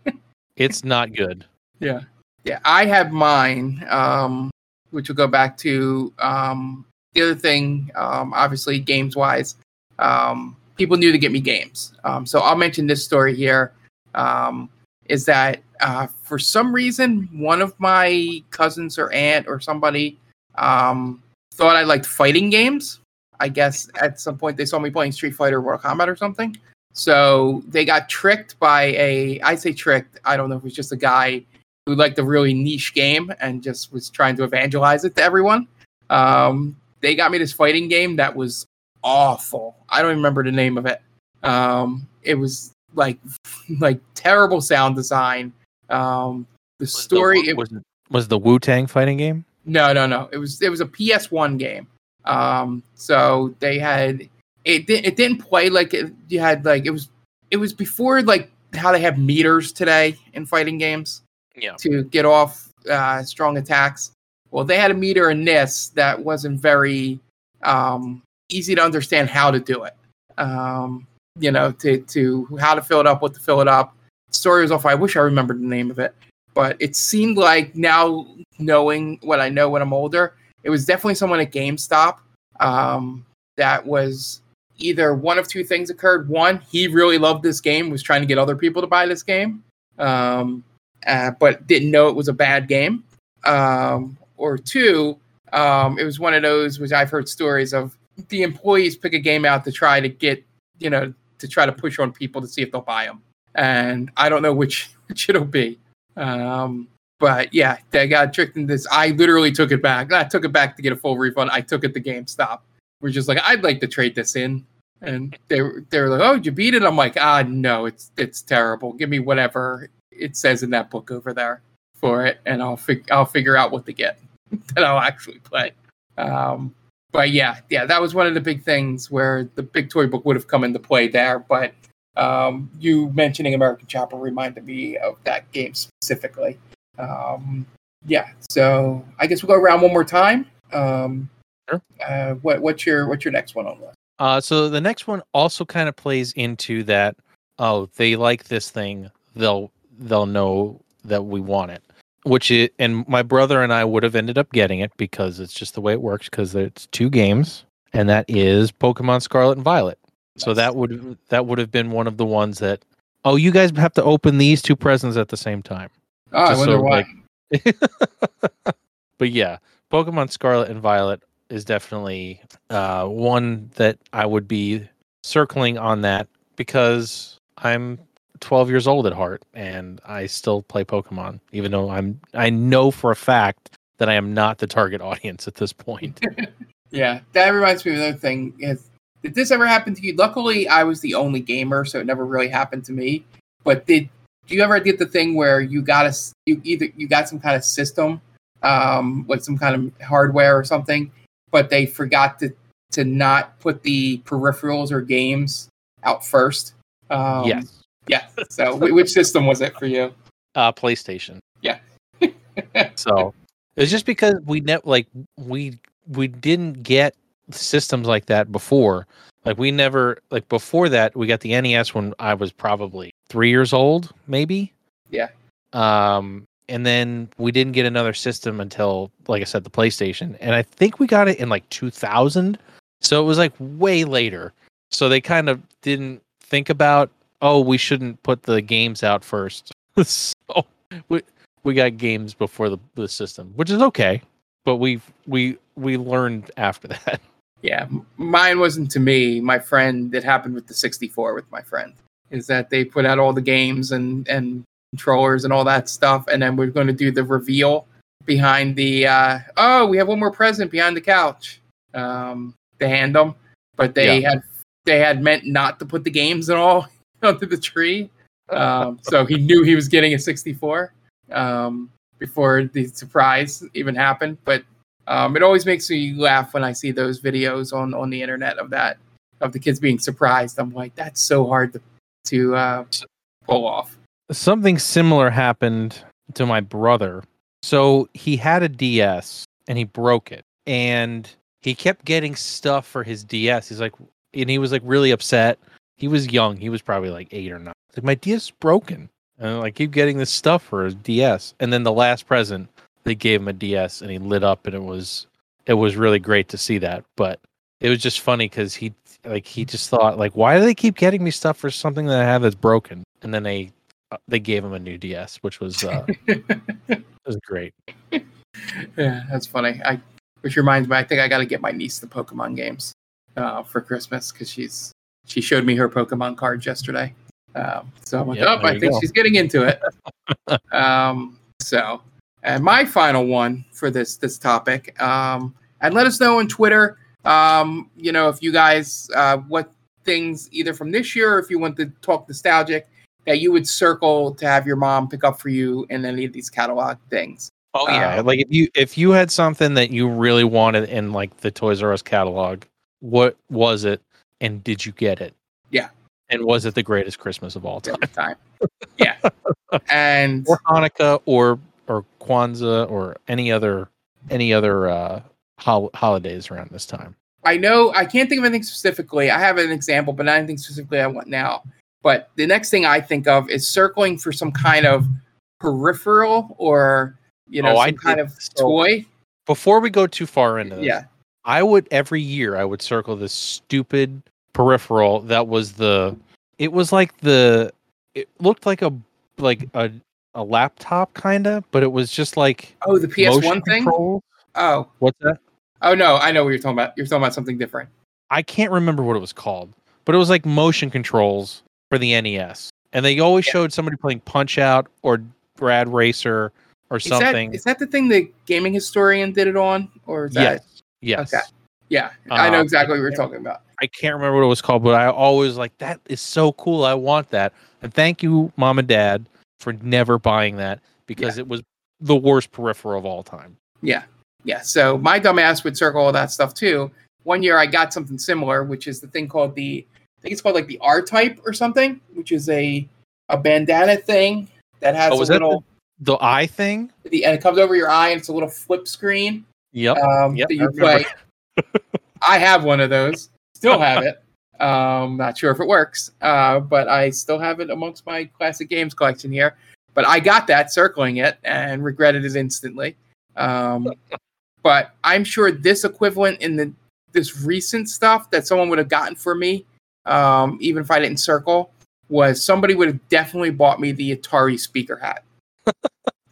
it's not good. Yeah. Yeah. I have mine, um, which will go back to um, the other thing, um, obviously, games wise. Um, people knew to get me games. Um, so I'll mention this story here. Um, is that uh, for some reason one of my cousins or aunt or somebody um, thought I liked fighting games. I guess at some point they saw me playing Street Fighter, or Mortal Kombat, or something. So they got tricked by a. I say tricked. I don't know if it was just a guy who liked a really niche game and just was trying to evangelize it to everyone. Um, they got me this fighting game that was awful. I don't remember the name of it. Um, it was like like terrible sound design. Um, the Was story the, it was, was the Wu Tang fighting game. no, no, no. It was it was a PS1 game. Um, so they had it. Di- it didn't play like it, you had like it was. It was before like how they have meters today in fighting games Yeah. to get off uh, strong attacks. Well, they had a meter in this that wasn't very um, easy to understand how to do it. Um, you know, to to how to fill it up, what to fill it up. Story was off. I wish I remembered the name of it, but it seemed like now knowing what I know when I'm older, it was definitely someone at GameStop um, that was either one of two things occurred. One, he really loved this game, was trying to get other people to buy this game, um, uh, but didn't know it was a bad game. Um, or two, um, it was one of those which I've heard stories of the employees pick a game out to try to get, you know, to try to push on people to see if they'll buy them. And I don't know which, which it'll be. Um, but yeah, they got tricked in this. I literally took it back. I took it back to get a full refund. I took it to GameStop. We're just like, I'd like to trade this in. And they they were like, "Oh, you beat it?" I'm like, "Ah, no, it's it's terrible. Give me whatever it says in that book over there for it, and I'll fig- I'll figure out what to get that I'll actually play." Um, but yeah, yeah, that was one of the big things where the big toy book would have come into play there. But um, you mentioning American Chopper reminded me of that game specifically. Um, yeah, so I guess we'll go around one more time. Um, Sure. uh, what what's your what's your next one on the list? Uh, so the next one also kind of plays into that. Oh, they like this thing. They'll they'll know that we want it. Which it and my brother and I would have ended up getting it because it's just the way it works. Because it's two games, and that is Pokemon Scarlet and Violet. So that would that would have been one of the ones that. Oh, you guys have to open these two presents at the same time. Oh, I wonder so, why. like- but yeah, Pokemon Scarlet and Violet is definitely uh, one that I would be circling on that because I'm 12 years old at heart and I still play Pokemon, even though I'm I know for a fact that I am not the target audience at this point. Yeah, that reminds me of another thing. Is, did this ever happen to you? Luckily, I was the only gamer, so it never really happened to me. But did do you ever get the thing where you got a you either you got some kind of system, um, like some kind of hardware or something, but they forgot to to not put the peripherals or games out first? Um, yes, Yeah. So, which system was it for you? uh, PlayStation. Yeah. so it's just because we ne- like we we didn't get systems like that before. Like we never like before that we got the NES when I was probably three years old, maybe. Yeah. Um, and then we didn't get another system until, like I said, the PlayStation, and I think we got it in like 2000. So it was like way later. So they kind of didn't think about, oh, we shouldn't put the games out first. so we we got games before the, the system, which is okay. But we we we learned after that. Yeah, mine wasn't to me. My friend, it happened with the 64 with my friend, is that they put out all the games and and controllers and all that stuff, and then we're going to do the reveal behind the. uh Oh, we have one more present behind the couch. Um, to hand them, but they had they had meant not to put the games and all onto the tree. Um, so he knew he was getting a 64 um, before the surprise even happened. But um, it always makes me laugh when I see those videos on on the internet of that of the kids being surprised. I'm like, that's so hard to to uh, pull off. something similar happened to my brother. So he had a DS and he broke it. And he kept getting stuff for his DS. He's like, and he was like really upset. He was young. He was probably like eight or nine. Like, my DS is broken. And I keep getting this stuff for his DS. And then the last present, they gave him a DS and he lit up and it was, it was really great to see that. But it was just funny because he like he just thought like why do they keep getting me stuff for something that I have that's broken? And then they uh, they gave him a new DS, which was uh, was great. Yeah, that's funny. I which reminds me, I think I got to get my niece the Pokemon games uh, for Christmas because she's she showed me her Pokemon cards yesterday. Um, so I'm like, Yep, oh, I think go. she's getting into it. um, so, and my final one for this this topic, um, and let us know on Twitter. Um, you know, if you guys uh, what things either from this year, or if you want to talk nostalgic, that you would circle to have your mom pick up for you in any of these catalog things. Oh yeah, Um, like if you if you had something that you really wanted in like the Toys R Us catalog, what was it, and did you get it? Yeah. and was it the greatest Christmas of all time, time. yeah. And or Hanukkah, or or Kwanzaa, or any other any other uh, hol- holidays around this time? I know I can't think of anything specifically. I have an example, but not anything specifically I want now. But the next thing I think of is circling for some kind of peripheral or you know Oh, some I kind did- of toy. Before we go too far into this, Yeah. I would every year I would circle this stupid peripheral that was the it was like the it looked like a like a a laptop kind of, but it was just like Oh, the PS1 thing. control. Oh, What's that? oh no, I know what you're talking about. You're talking about something different. I can't remember what it was called, but it was like motion controls for the NES. And they always Yeah. showed somebody playing Punch Out or Rad Racer or Is something. that is that the thing the gaming historian did it on, or is that? yes. Yes. Okay. Yeah, I know Uh, exactly what you're talking about. I can't remember what it was called, but I always like that is so cool. I want that. And thank you, mom and dad, for never buying that because it was the worst peripheral of all time. Yeah. Yeah. So my dumbass would circle all that stuff too. One year I got something similar, which is the thing called the I think it's called like the R type or something, which is a a bandana thing that has Oh, a that the- little The eye thing? the, and it comes over your eye and it's a little flip screen Yep. um, Yep, that you remember. play. I have one of those. Still have it. Um, not sure if it works, uh, but I still have it amongst my classic games collection here. But I got that circling it and regretted it instantly. Um, but I'm sure this equivalent in the this recent stuff that someone would have gotten for me, um, even if I didn't circle, was somebody would have definitely bought me the Atari speaker hat.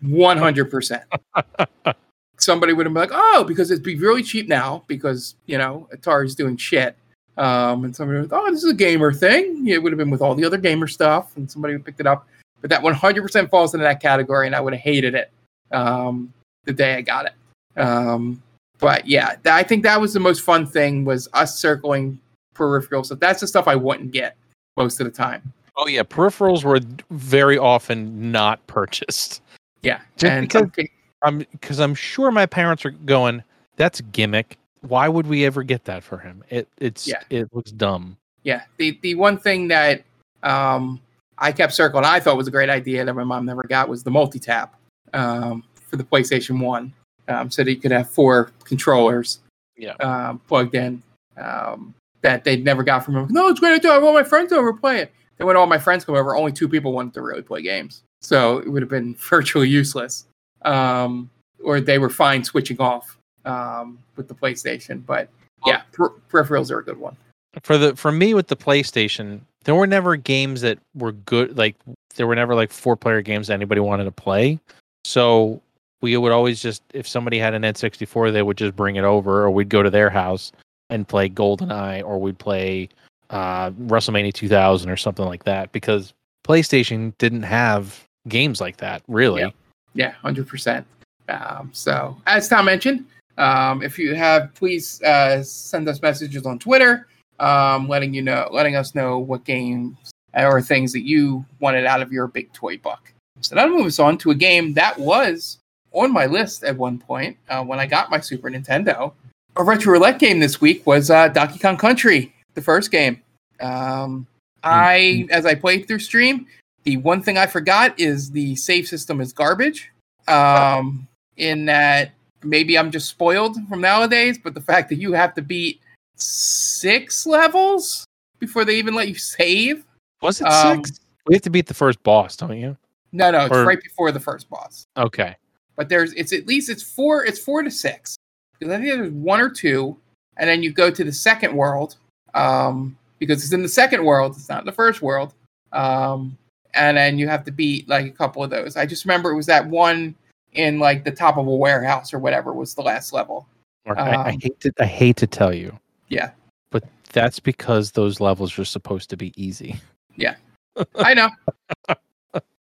One hundred percent somebody would have been like, oh, because it'd be really cheap now because you know Atari's doing shit. Um, and somebody was, oh, this is a gamer thing. Yeah, it would have been with all the other gamer stuff, and somebody would picked it up. But that 100% falls into that category, and I would have hated it um, the day I got it. Um, but yeah, th- I think that was the most fun thing was us circling peripherals. So that's the stuff I wouldn't get most of the time. Oh yeah, peripherals were very often not purchased. Yeah, Just and because- ca- I'm because I'm sure my parents are going. That's gimmick. Why would we ever get that for him? It it's Yeah. it looks dumb. Yeah, the the one thing that um, I kept circling, I thought was a great idea that my mom never got was the multi tap um, for the PlayStation One, um, so that you could have four controllers Yeah. um, plugged in. Um, that they never got from him. No, it's great idea. I want my friends over to play it. Then when all my friends come over, only two people wanted to really play games, so it would have been virtually useless. Um, or they were fine switching off um, with the PlayStation. But yeah, per- peripherals are a good one. For the for me with the PlayStation, there were never games that were good. Like there were never like four player games that anybody wanted to play. So we would always just if somebody had an N64, they would just bring it over, or we'd go to their house and play GoldenEye, or we'd play uh, WrestleMania 2000 or something like that. Because PlayStation didn't have games like that really. Yeah. Yeah, hundred percent. Um, so, as Tom mentioned, um, if you have, please uh, send us messages on Twitter, um, letting you know, letting us know what games or things that you wanted out of your big toy buck. So that'll move on to a game that was on my list at one point uh, when I got my Super Nintendo. A retro roulette game this week was uh, Donkey Kong Country, the first game. Um, I, as I played through stream, the one thing I forgot is the save system is garbage. Um, in that maybe I'm just spoiled from nowadays, but the fact that you have to beat six levels before they even let you save. Was it Um, six? We have to beat the first boss, don't you? No, no, it's Or- right before the first boss. Okay. But there's it's at least it's four it's four to six. Because I think there's one or two and then you go to the second world um, because it's in the second world. It's not in the first world. Um, and then you have to beat like a couple of those. I just remember it was that one in like the top of a warehouse or whatever was the last level. Mark, I, I Um, hate to I hate to tell you, Yeah, but that's because those levels are supposed to be easy. Yeah. I know.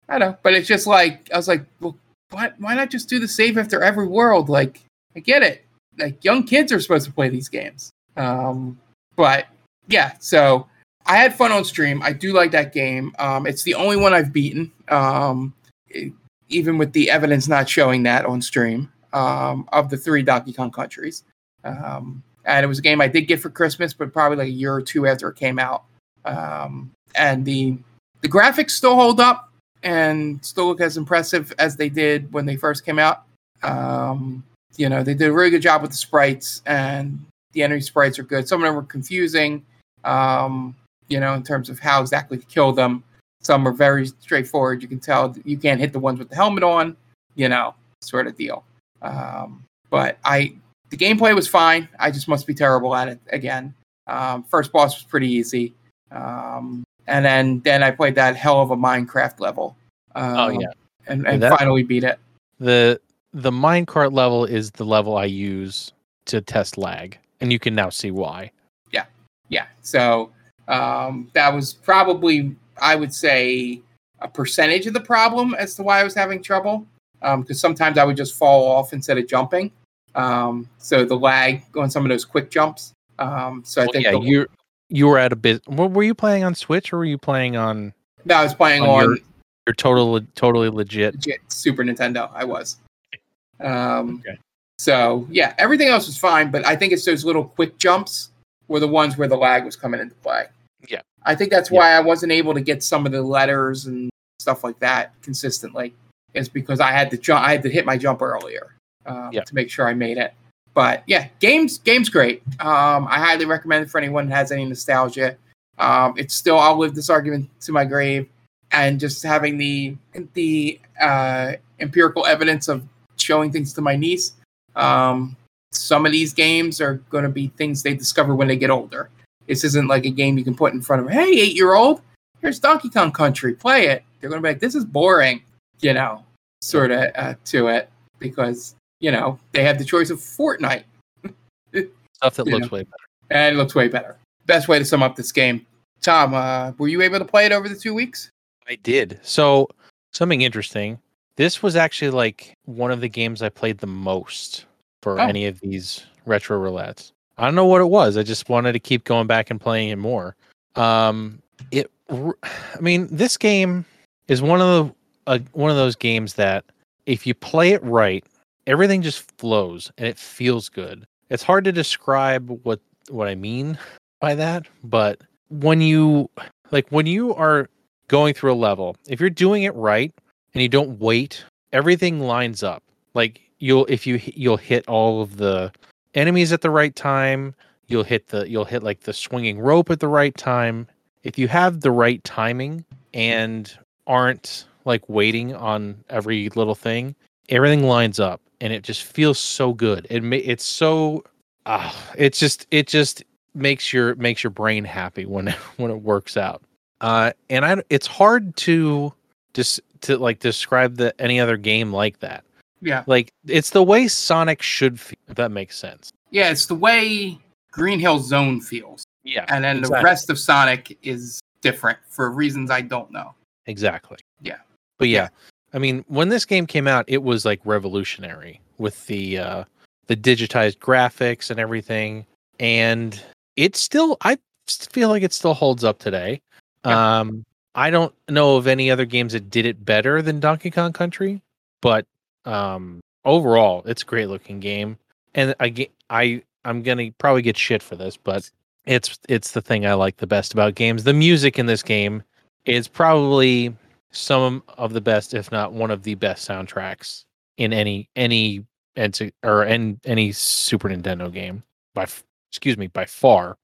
I know, but it's just like I was like, well, why why not just do the save after every world? Like, I get it. Like young kids are supposed to play these games. Um, but yeah, so I had fun on stream. I do like that game. Um, it's the only one I've beaten. Um, e- even with the evidence not showing that on stream um, of the three Donkey Kong countries. Um, and it was a game I did get for Christmas, but probably like a year or two after it came out. Um, and the the graphics still hold up and still look as impressive as they did when they first came out. Um, you know, they did a really good job with the sprites, and the enemy sprites are good. Some of them were confusing, um, you know, in terms of how exactly to kill them. Some are very straightforward. You can tell you can't hit the ones with the helmet on, you know, sort of deal. Um, but I, the gameplay was fine. I just must be terrible at it again. Um, first boss was pretty easy. Um, and then then I played that hell of a minecart level. Um, Oh yeah. and, and that- finally beat it. The the minecart level is the level I use to test lag, and you can now see why. Yeah, yeah, so um, that was probably I would say a percentage of the problem as to why I was having trouble. Because sometimes I would just fall off instead of jumping. Um, so the lag on some of those quick jumps. Um, so I Well, think yeah, you you were at a bit. What were you playing on Switch, or were you playing on no, I was playing on on your- your total totally legit? legit Super Nintendo. I was. Um, Okay. So yeah, everything else was fine, but I think it's those little quick jumps were the ones where the lag was coming into play. Yeah. I think that's Yeah. why I wasn't able to get some of the letters and stuff like that consistently. Is because I had to jump. I had to hit my jump earlier um, Yeah. to make sure I made it. But yeah, games game's great. Um, I highly recommend it for anyone that has any nostalgia. Um, it's still I'll live this argument to my grave, and just having the the uh, empirical evidence of showing things to my niece. Um, some of these games are going to be things they discover when they get older. This isn't like a game you can put in front of, hey, eight year old, here's Donkey Kong Country, play it. They're going to be like, this is boring, you know, sort of uh, to it because, you know, they have the choice of Fortnite Stuff that Yeah. looks way better. and it looks way better. Best way to sum up this game. Tom, uh, were you able to play it over the two weeks? I did. So something interesting. This was actually like one of the games I played the most for Oh. any of these retro roulettes. I don't know what it was. I just wanted to keep going back and playing it more. Um, it. I mean, this game is one of the uh, one of those games that if you play it right, everything just flows and it feels good. It's hard to describe what what I mean by that, but when you like when you are going through a level, if you're doing it right and you don't wait, everything lines up. Like you'll if you you'll hit all of the enemies at the right time, you'll hit the you'll hit like the swinging rope at the right time. If you have the right timing and aren't like waiting on every little thing, everything lines up and it just feels so good. It ma- it's so ah, it's just it just makes your makes your brain happy when when it works out. Uh, and I it's hard to just to like describe the any other game like that. Yeah. Like it's the way Sonic should feel. If that makes sense. Yeah, it's the way Green Hill Zone feels. Yeah. And then the rest of Sonic is different for reasons I don't know. Exactly. Yeah. But yeah, Yeah. I mean, when this game came out, it was like revolutionary with the uh the digitized graphics and everything. And it still I feel like it still holds up today. Yeah. Um I don't know of any other games that did it better than Donkey Kong Country, but um overall, it's a great looking game. And I I I'm to probably get shit for this, but it's it's the thing I like the best about games. The music in this game is probably some of the best, if not one of the best soundtracks in any any or in any Super Nintendo game by excuse me by far.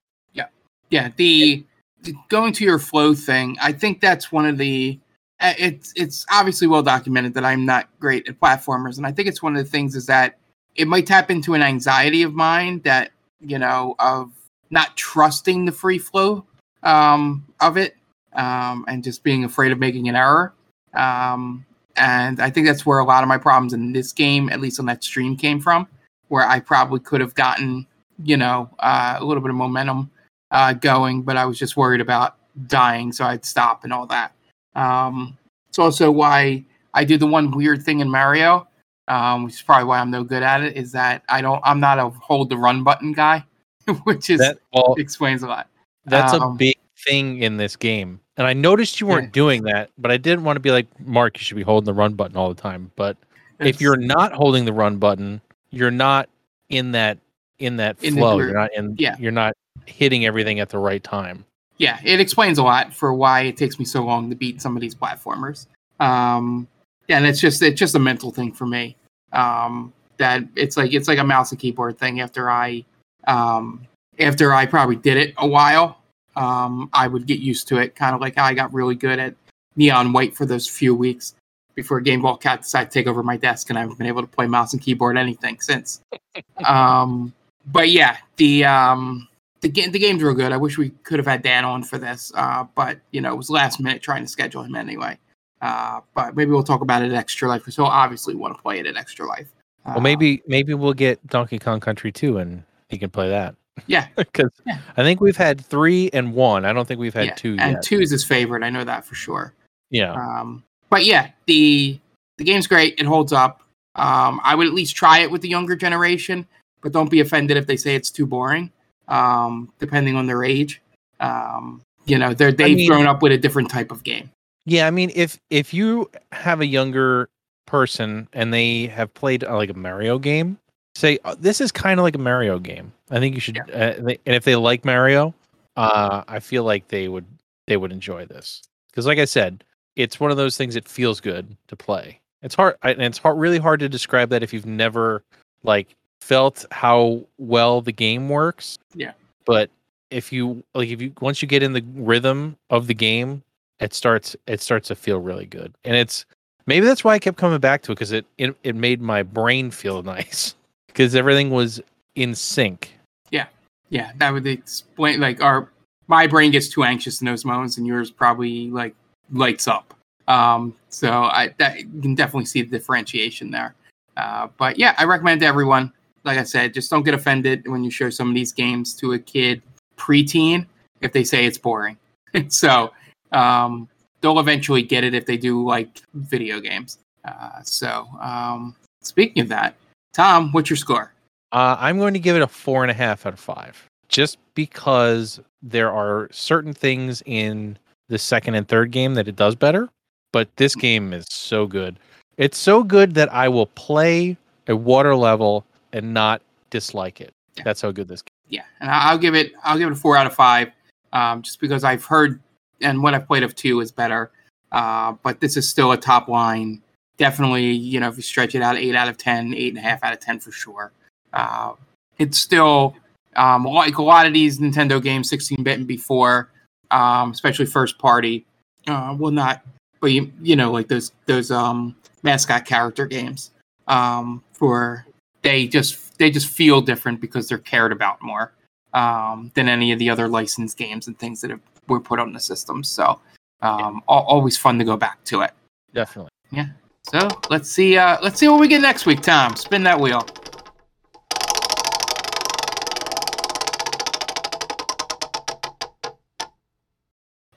Yeah, the, the going to your flow thing. I think that's one of the. Uh, It's it's obviously well documented that I'm not great at platformers, and I think it's one of the things is that it might tap into an anxiety of mine that you know, of not trusting the free flow um, of it um, and just being afraid of making an error. Um, and I think that's where a lot of my problems in this game, at least on that stream, came from, where I probably could have gotten, you know, uh, a little bit of momentum uh, going, but I was just worried about dying, so I'd stop and all that. Um, it's also why I do the one weird thing in Mario, um, which is probably why I'm no good at it, is that I don't, I'm not a hold the run button guy, which is That well, explains a lot. that's a um, big thing in this game. And I noticed you weren't Yeah. doing that, but I didn't want to be like Mark. You should be holding the run button all the time. But if you're not holding the run button, you're not in that in that In flow. You're not in. Yeah. You're not hitting everything at the right time. Yeah, it explains a lot for why it takes me so long to beat some of these platformers. Um, yeah, and it's just it's just a mental thing for me. Um, that it's like it's like a mouse and keyboard thing. After I um, after I probably did it a while, um, I would get used to it. Kind of like how I got really good at Neon White for those few weeks before Game Ball Cat decided to take over my desk, and I haven't been able to play mouse and keyboard anything since. um, but yeah, the um, the game the game's real good. I wish we could have had Dan on for this, uh, but you know it was last minute trying to schedule him anyway. Uh, but maybe we'll talk about it at Extra Life because he'll obviously want to play it at Extra Life. Uh, Well, maybe maybe we'll get Donkey Kong Country 2 and he can play that. yeah, Because Yeah. I think we've had three and one. I don't think we've had yeah. two and yet. two is his favorite. I know that for sure. yeah. Um, but yeah, the the game's great. It holds up. Um, I would at least try it with the younger generation, but don't be offended if they say it's too boring. Um, depending on their age, um, you know, they're they've mean- grown up with a different type of game. Yeah, I mean, if if you have a younger person and they have played uh, like a Mario game, say "Oh, this is kind of like a Mario game. I think you should. Uh, they, and if they like Mario, uh, I feel like they would they would enjoy this because, like I said, it's one of those things that feels good to play. It's hard, and it's hard, really hard to describe that if you've never like felt how well the game works. Yeah. But if you like, if you once you get in the rhythm of the game, it starts it starts to feel really good and it's maybe that's why i kept coming back to it because it, it it made my brain feel nice because everything was in sync Yeah, Yeah, that would explain. Like, our my brain gets too anxious in those moments, and yours probably like lights up. Um, so I that you can definitely see the differentiation there. Uh, but yeah, I recommend to everyone. Like I said, just don't get offended when you show some of these games to a kid preteen if they say it's boring. so um, they'll eventually get it if they do like video games. Uh, so um, speaking of that, Tom, what's your score? uh, i'm going to give it a four and a half out of five just because there are certain things in the second and third game that it does better but this game is so good it's so good that i will play a water level and not dislike it Yeah. that's how good this game yeah, and I'll give it I'll give it a four out of five, um, just because I've heard and what I've played of two is better, uh, but this is still a top line. Definitely, you know, if you stretch it out, eight out of ten, eight and a half out of ten for sure. Uh, it's still um, like a lot of these Nintendo games, 16 bit and before, um, especially first party. Uh, well, not, but you you know, like those those um, mascot character games. Um, for they just they just feel different because they're cared about more um, than any of the other licensed games and things that have, were put on the system. So um, al- always fun to go back to it. definitely Yeah. So let's see uh, let's see what we get next week. Tom, spin that wheel.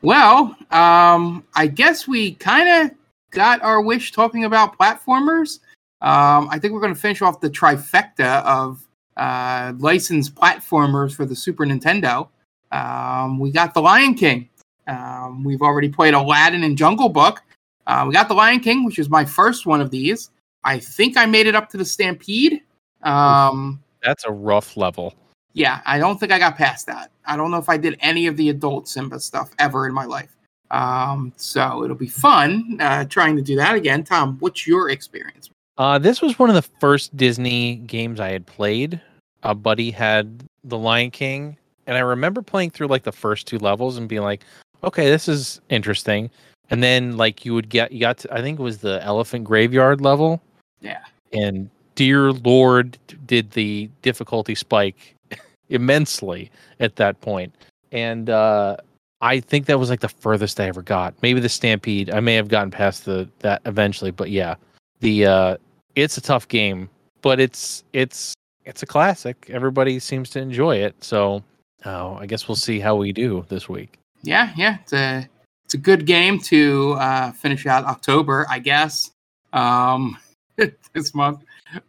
Well, um, I guess we kind of got our wish talking about platformers. Um, I think we're going to finish off the trifecta of uh, licensed platformers for the Super Nintendo. Um, we got The Lion King. Um, we've already played Aladdin and Jungle Book. Uh, we got The Lion King, which is my first one of these. I think I made it up to the Stampede. Um, that's a rough level yeah, I don't think I got past that. I don't know if I did any of the adult Simba stuff ever in my life. Um, so it'll be fun uh, trying to do that again. Tom, what's your experience? Uh, this was one of the first Disney games I had played. A buddy had The Lion King, and I remember playing through like the first two levels and being like, "Okay, this is interesting." And then like you would get, you got to, I think it was the Elephant Graveyard level, Yeah. and dear Lord, did the difficulty spike immensely at that point. And uh, I think that was like the furthest I ever got. Maybe the Stampede. I may have gotten past the that eventually, but yeah, the uh, it's a tough game, but it's it's it's a classic. Everybody seems to enjoy it, so uh, I guess we'll see how we do this week. Yeah, yeah, it's a it's a good game to uh, finish out October, I guess. Um, this month,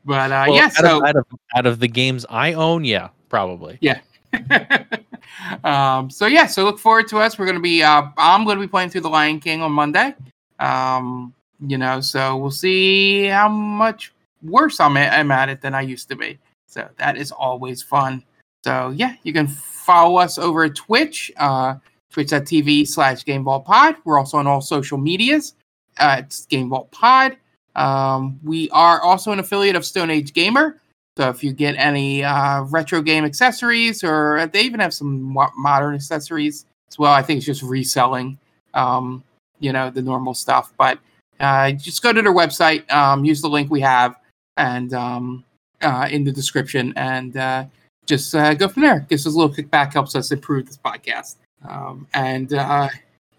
but uh, Well, yeah, out, so of, out of out of the games I own, yeah, probably. Yeah. um, so yeah, so look forward to us. We're gonna be uh I'm gonna be playing through the Lion King on Monday. Um, you know, so we'll see how much worse I'm at, I'm at it than I used to be. So that is always fun. So yeah, you can follow us over at Twitch, uh twitch.tv slash Pod. We're also on all social medias. Uh, it's Game Vault Pod. Um, we are also an affiliate of Stone Age Gamer. So if you get any uh, retro game accessories, or they even have some modern accessories as well, I think it's just reselling, um, you know, the normal stuff. But uh, just go to their website, um, use the link we have, and um, uh, in the description, and uh, just uh, go from there. Gives us a little kickback, helps us improve this podcast. Um, and uh,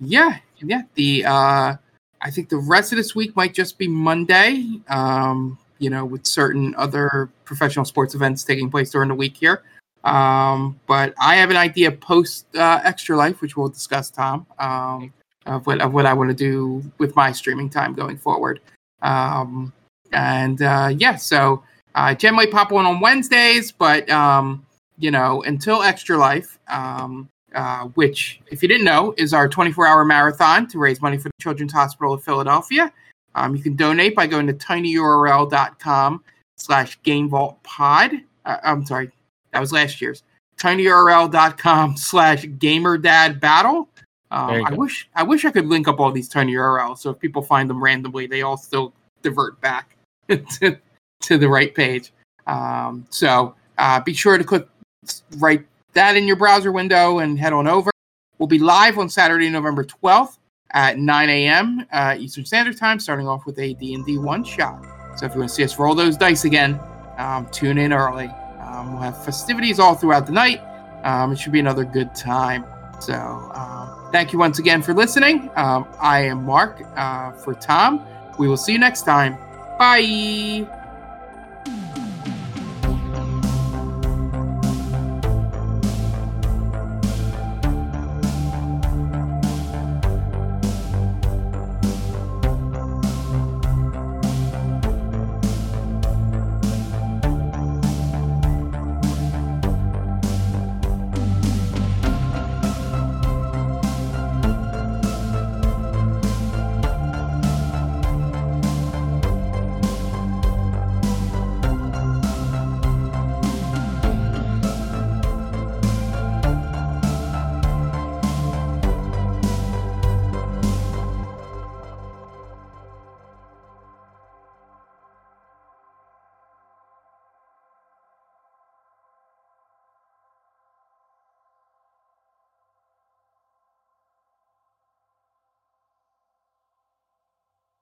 yeah, yeah, the uh, I think the rest of this week might just be Monday. Um, you know, with certain other professional sports events taking place during the week here. Um, but I have an idea post Extra Life, which we'll discuss, Tom, um, of what of what I want to do with my streaming time going forward. Um, and uh, yeah, so I generally pop one on Wednesdays, but um, you know, until Extra Life, um, uh, which, if you didn't know, is our 24-hour marathon to raise money for the Children's Hospital of Philadelphia. Um, you can donate by going to tinyurl.com slash gamevaultpod. Uh, I'm sorry, that was last year's. tinyurl.com slash gamerdadbattle. Um, I go. wish I wish I could link up all these tiny URLs so if people find them randomly, they all still divert back to, to the right page. Um, so uh, be sure to click write that in your browser window and head on over. We'll be live on Saturday, November 12th at 9 a.m. Uh, Eastern Standard Time, starting off with a D&D one shot. So if you want to see us roll those dice again, um, tune in early. Um, we'll have festivities all throughout the night. Um, it should be another good time. So um, thank you once again for listening. Um, I am Mark uh, for Tom. We will see you next time. Bye.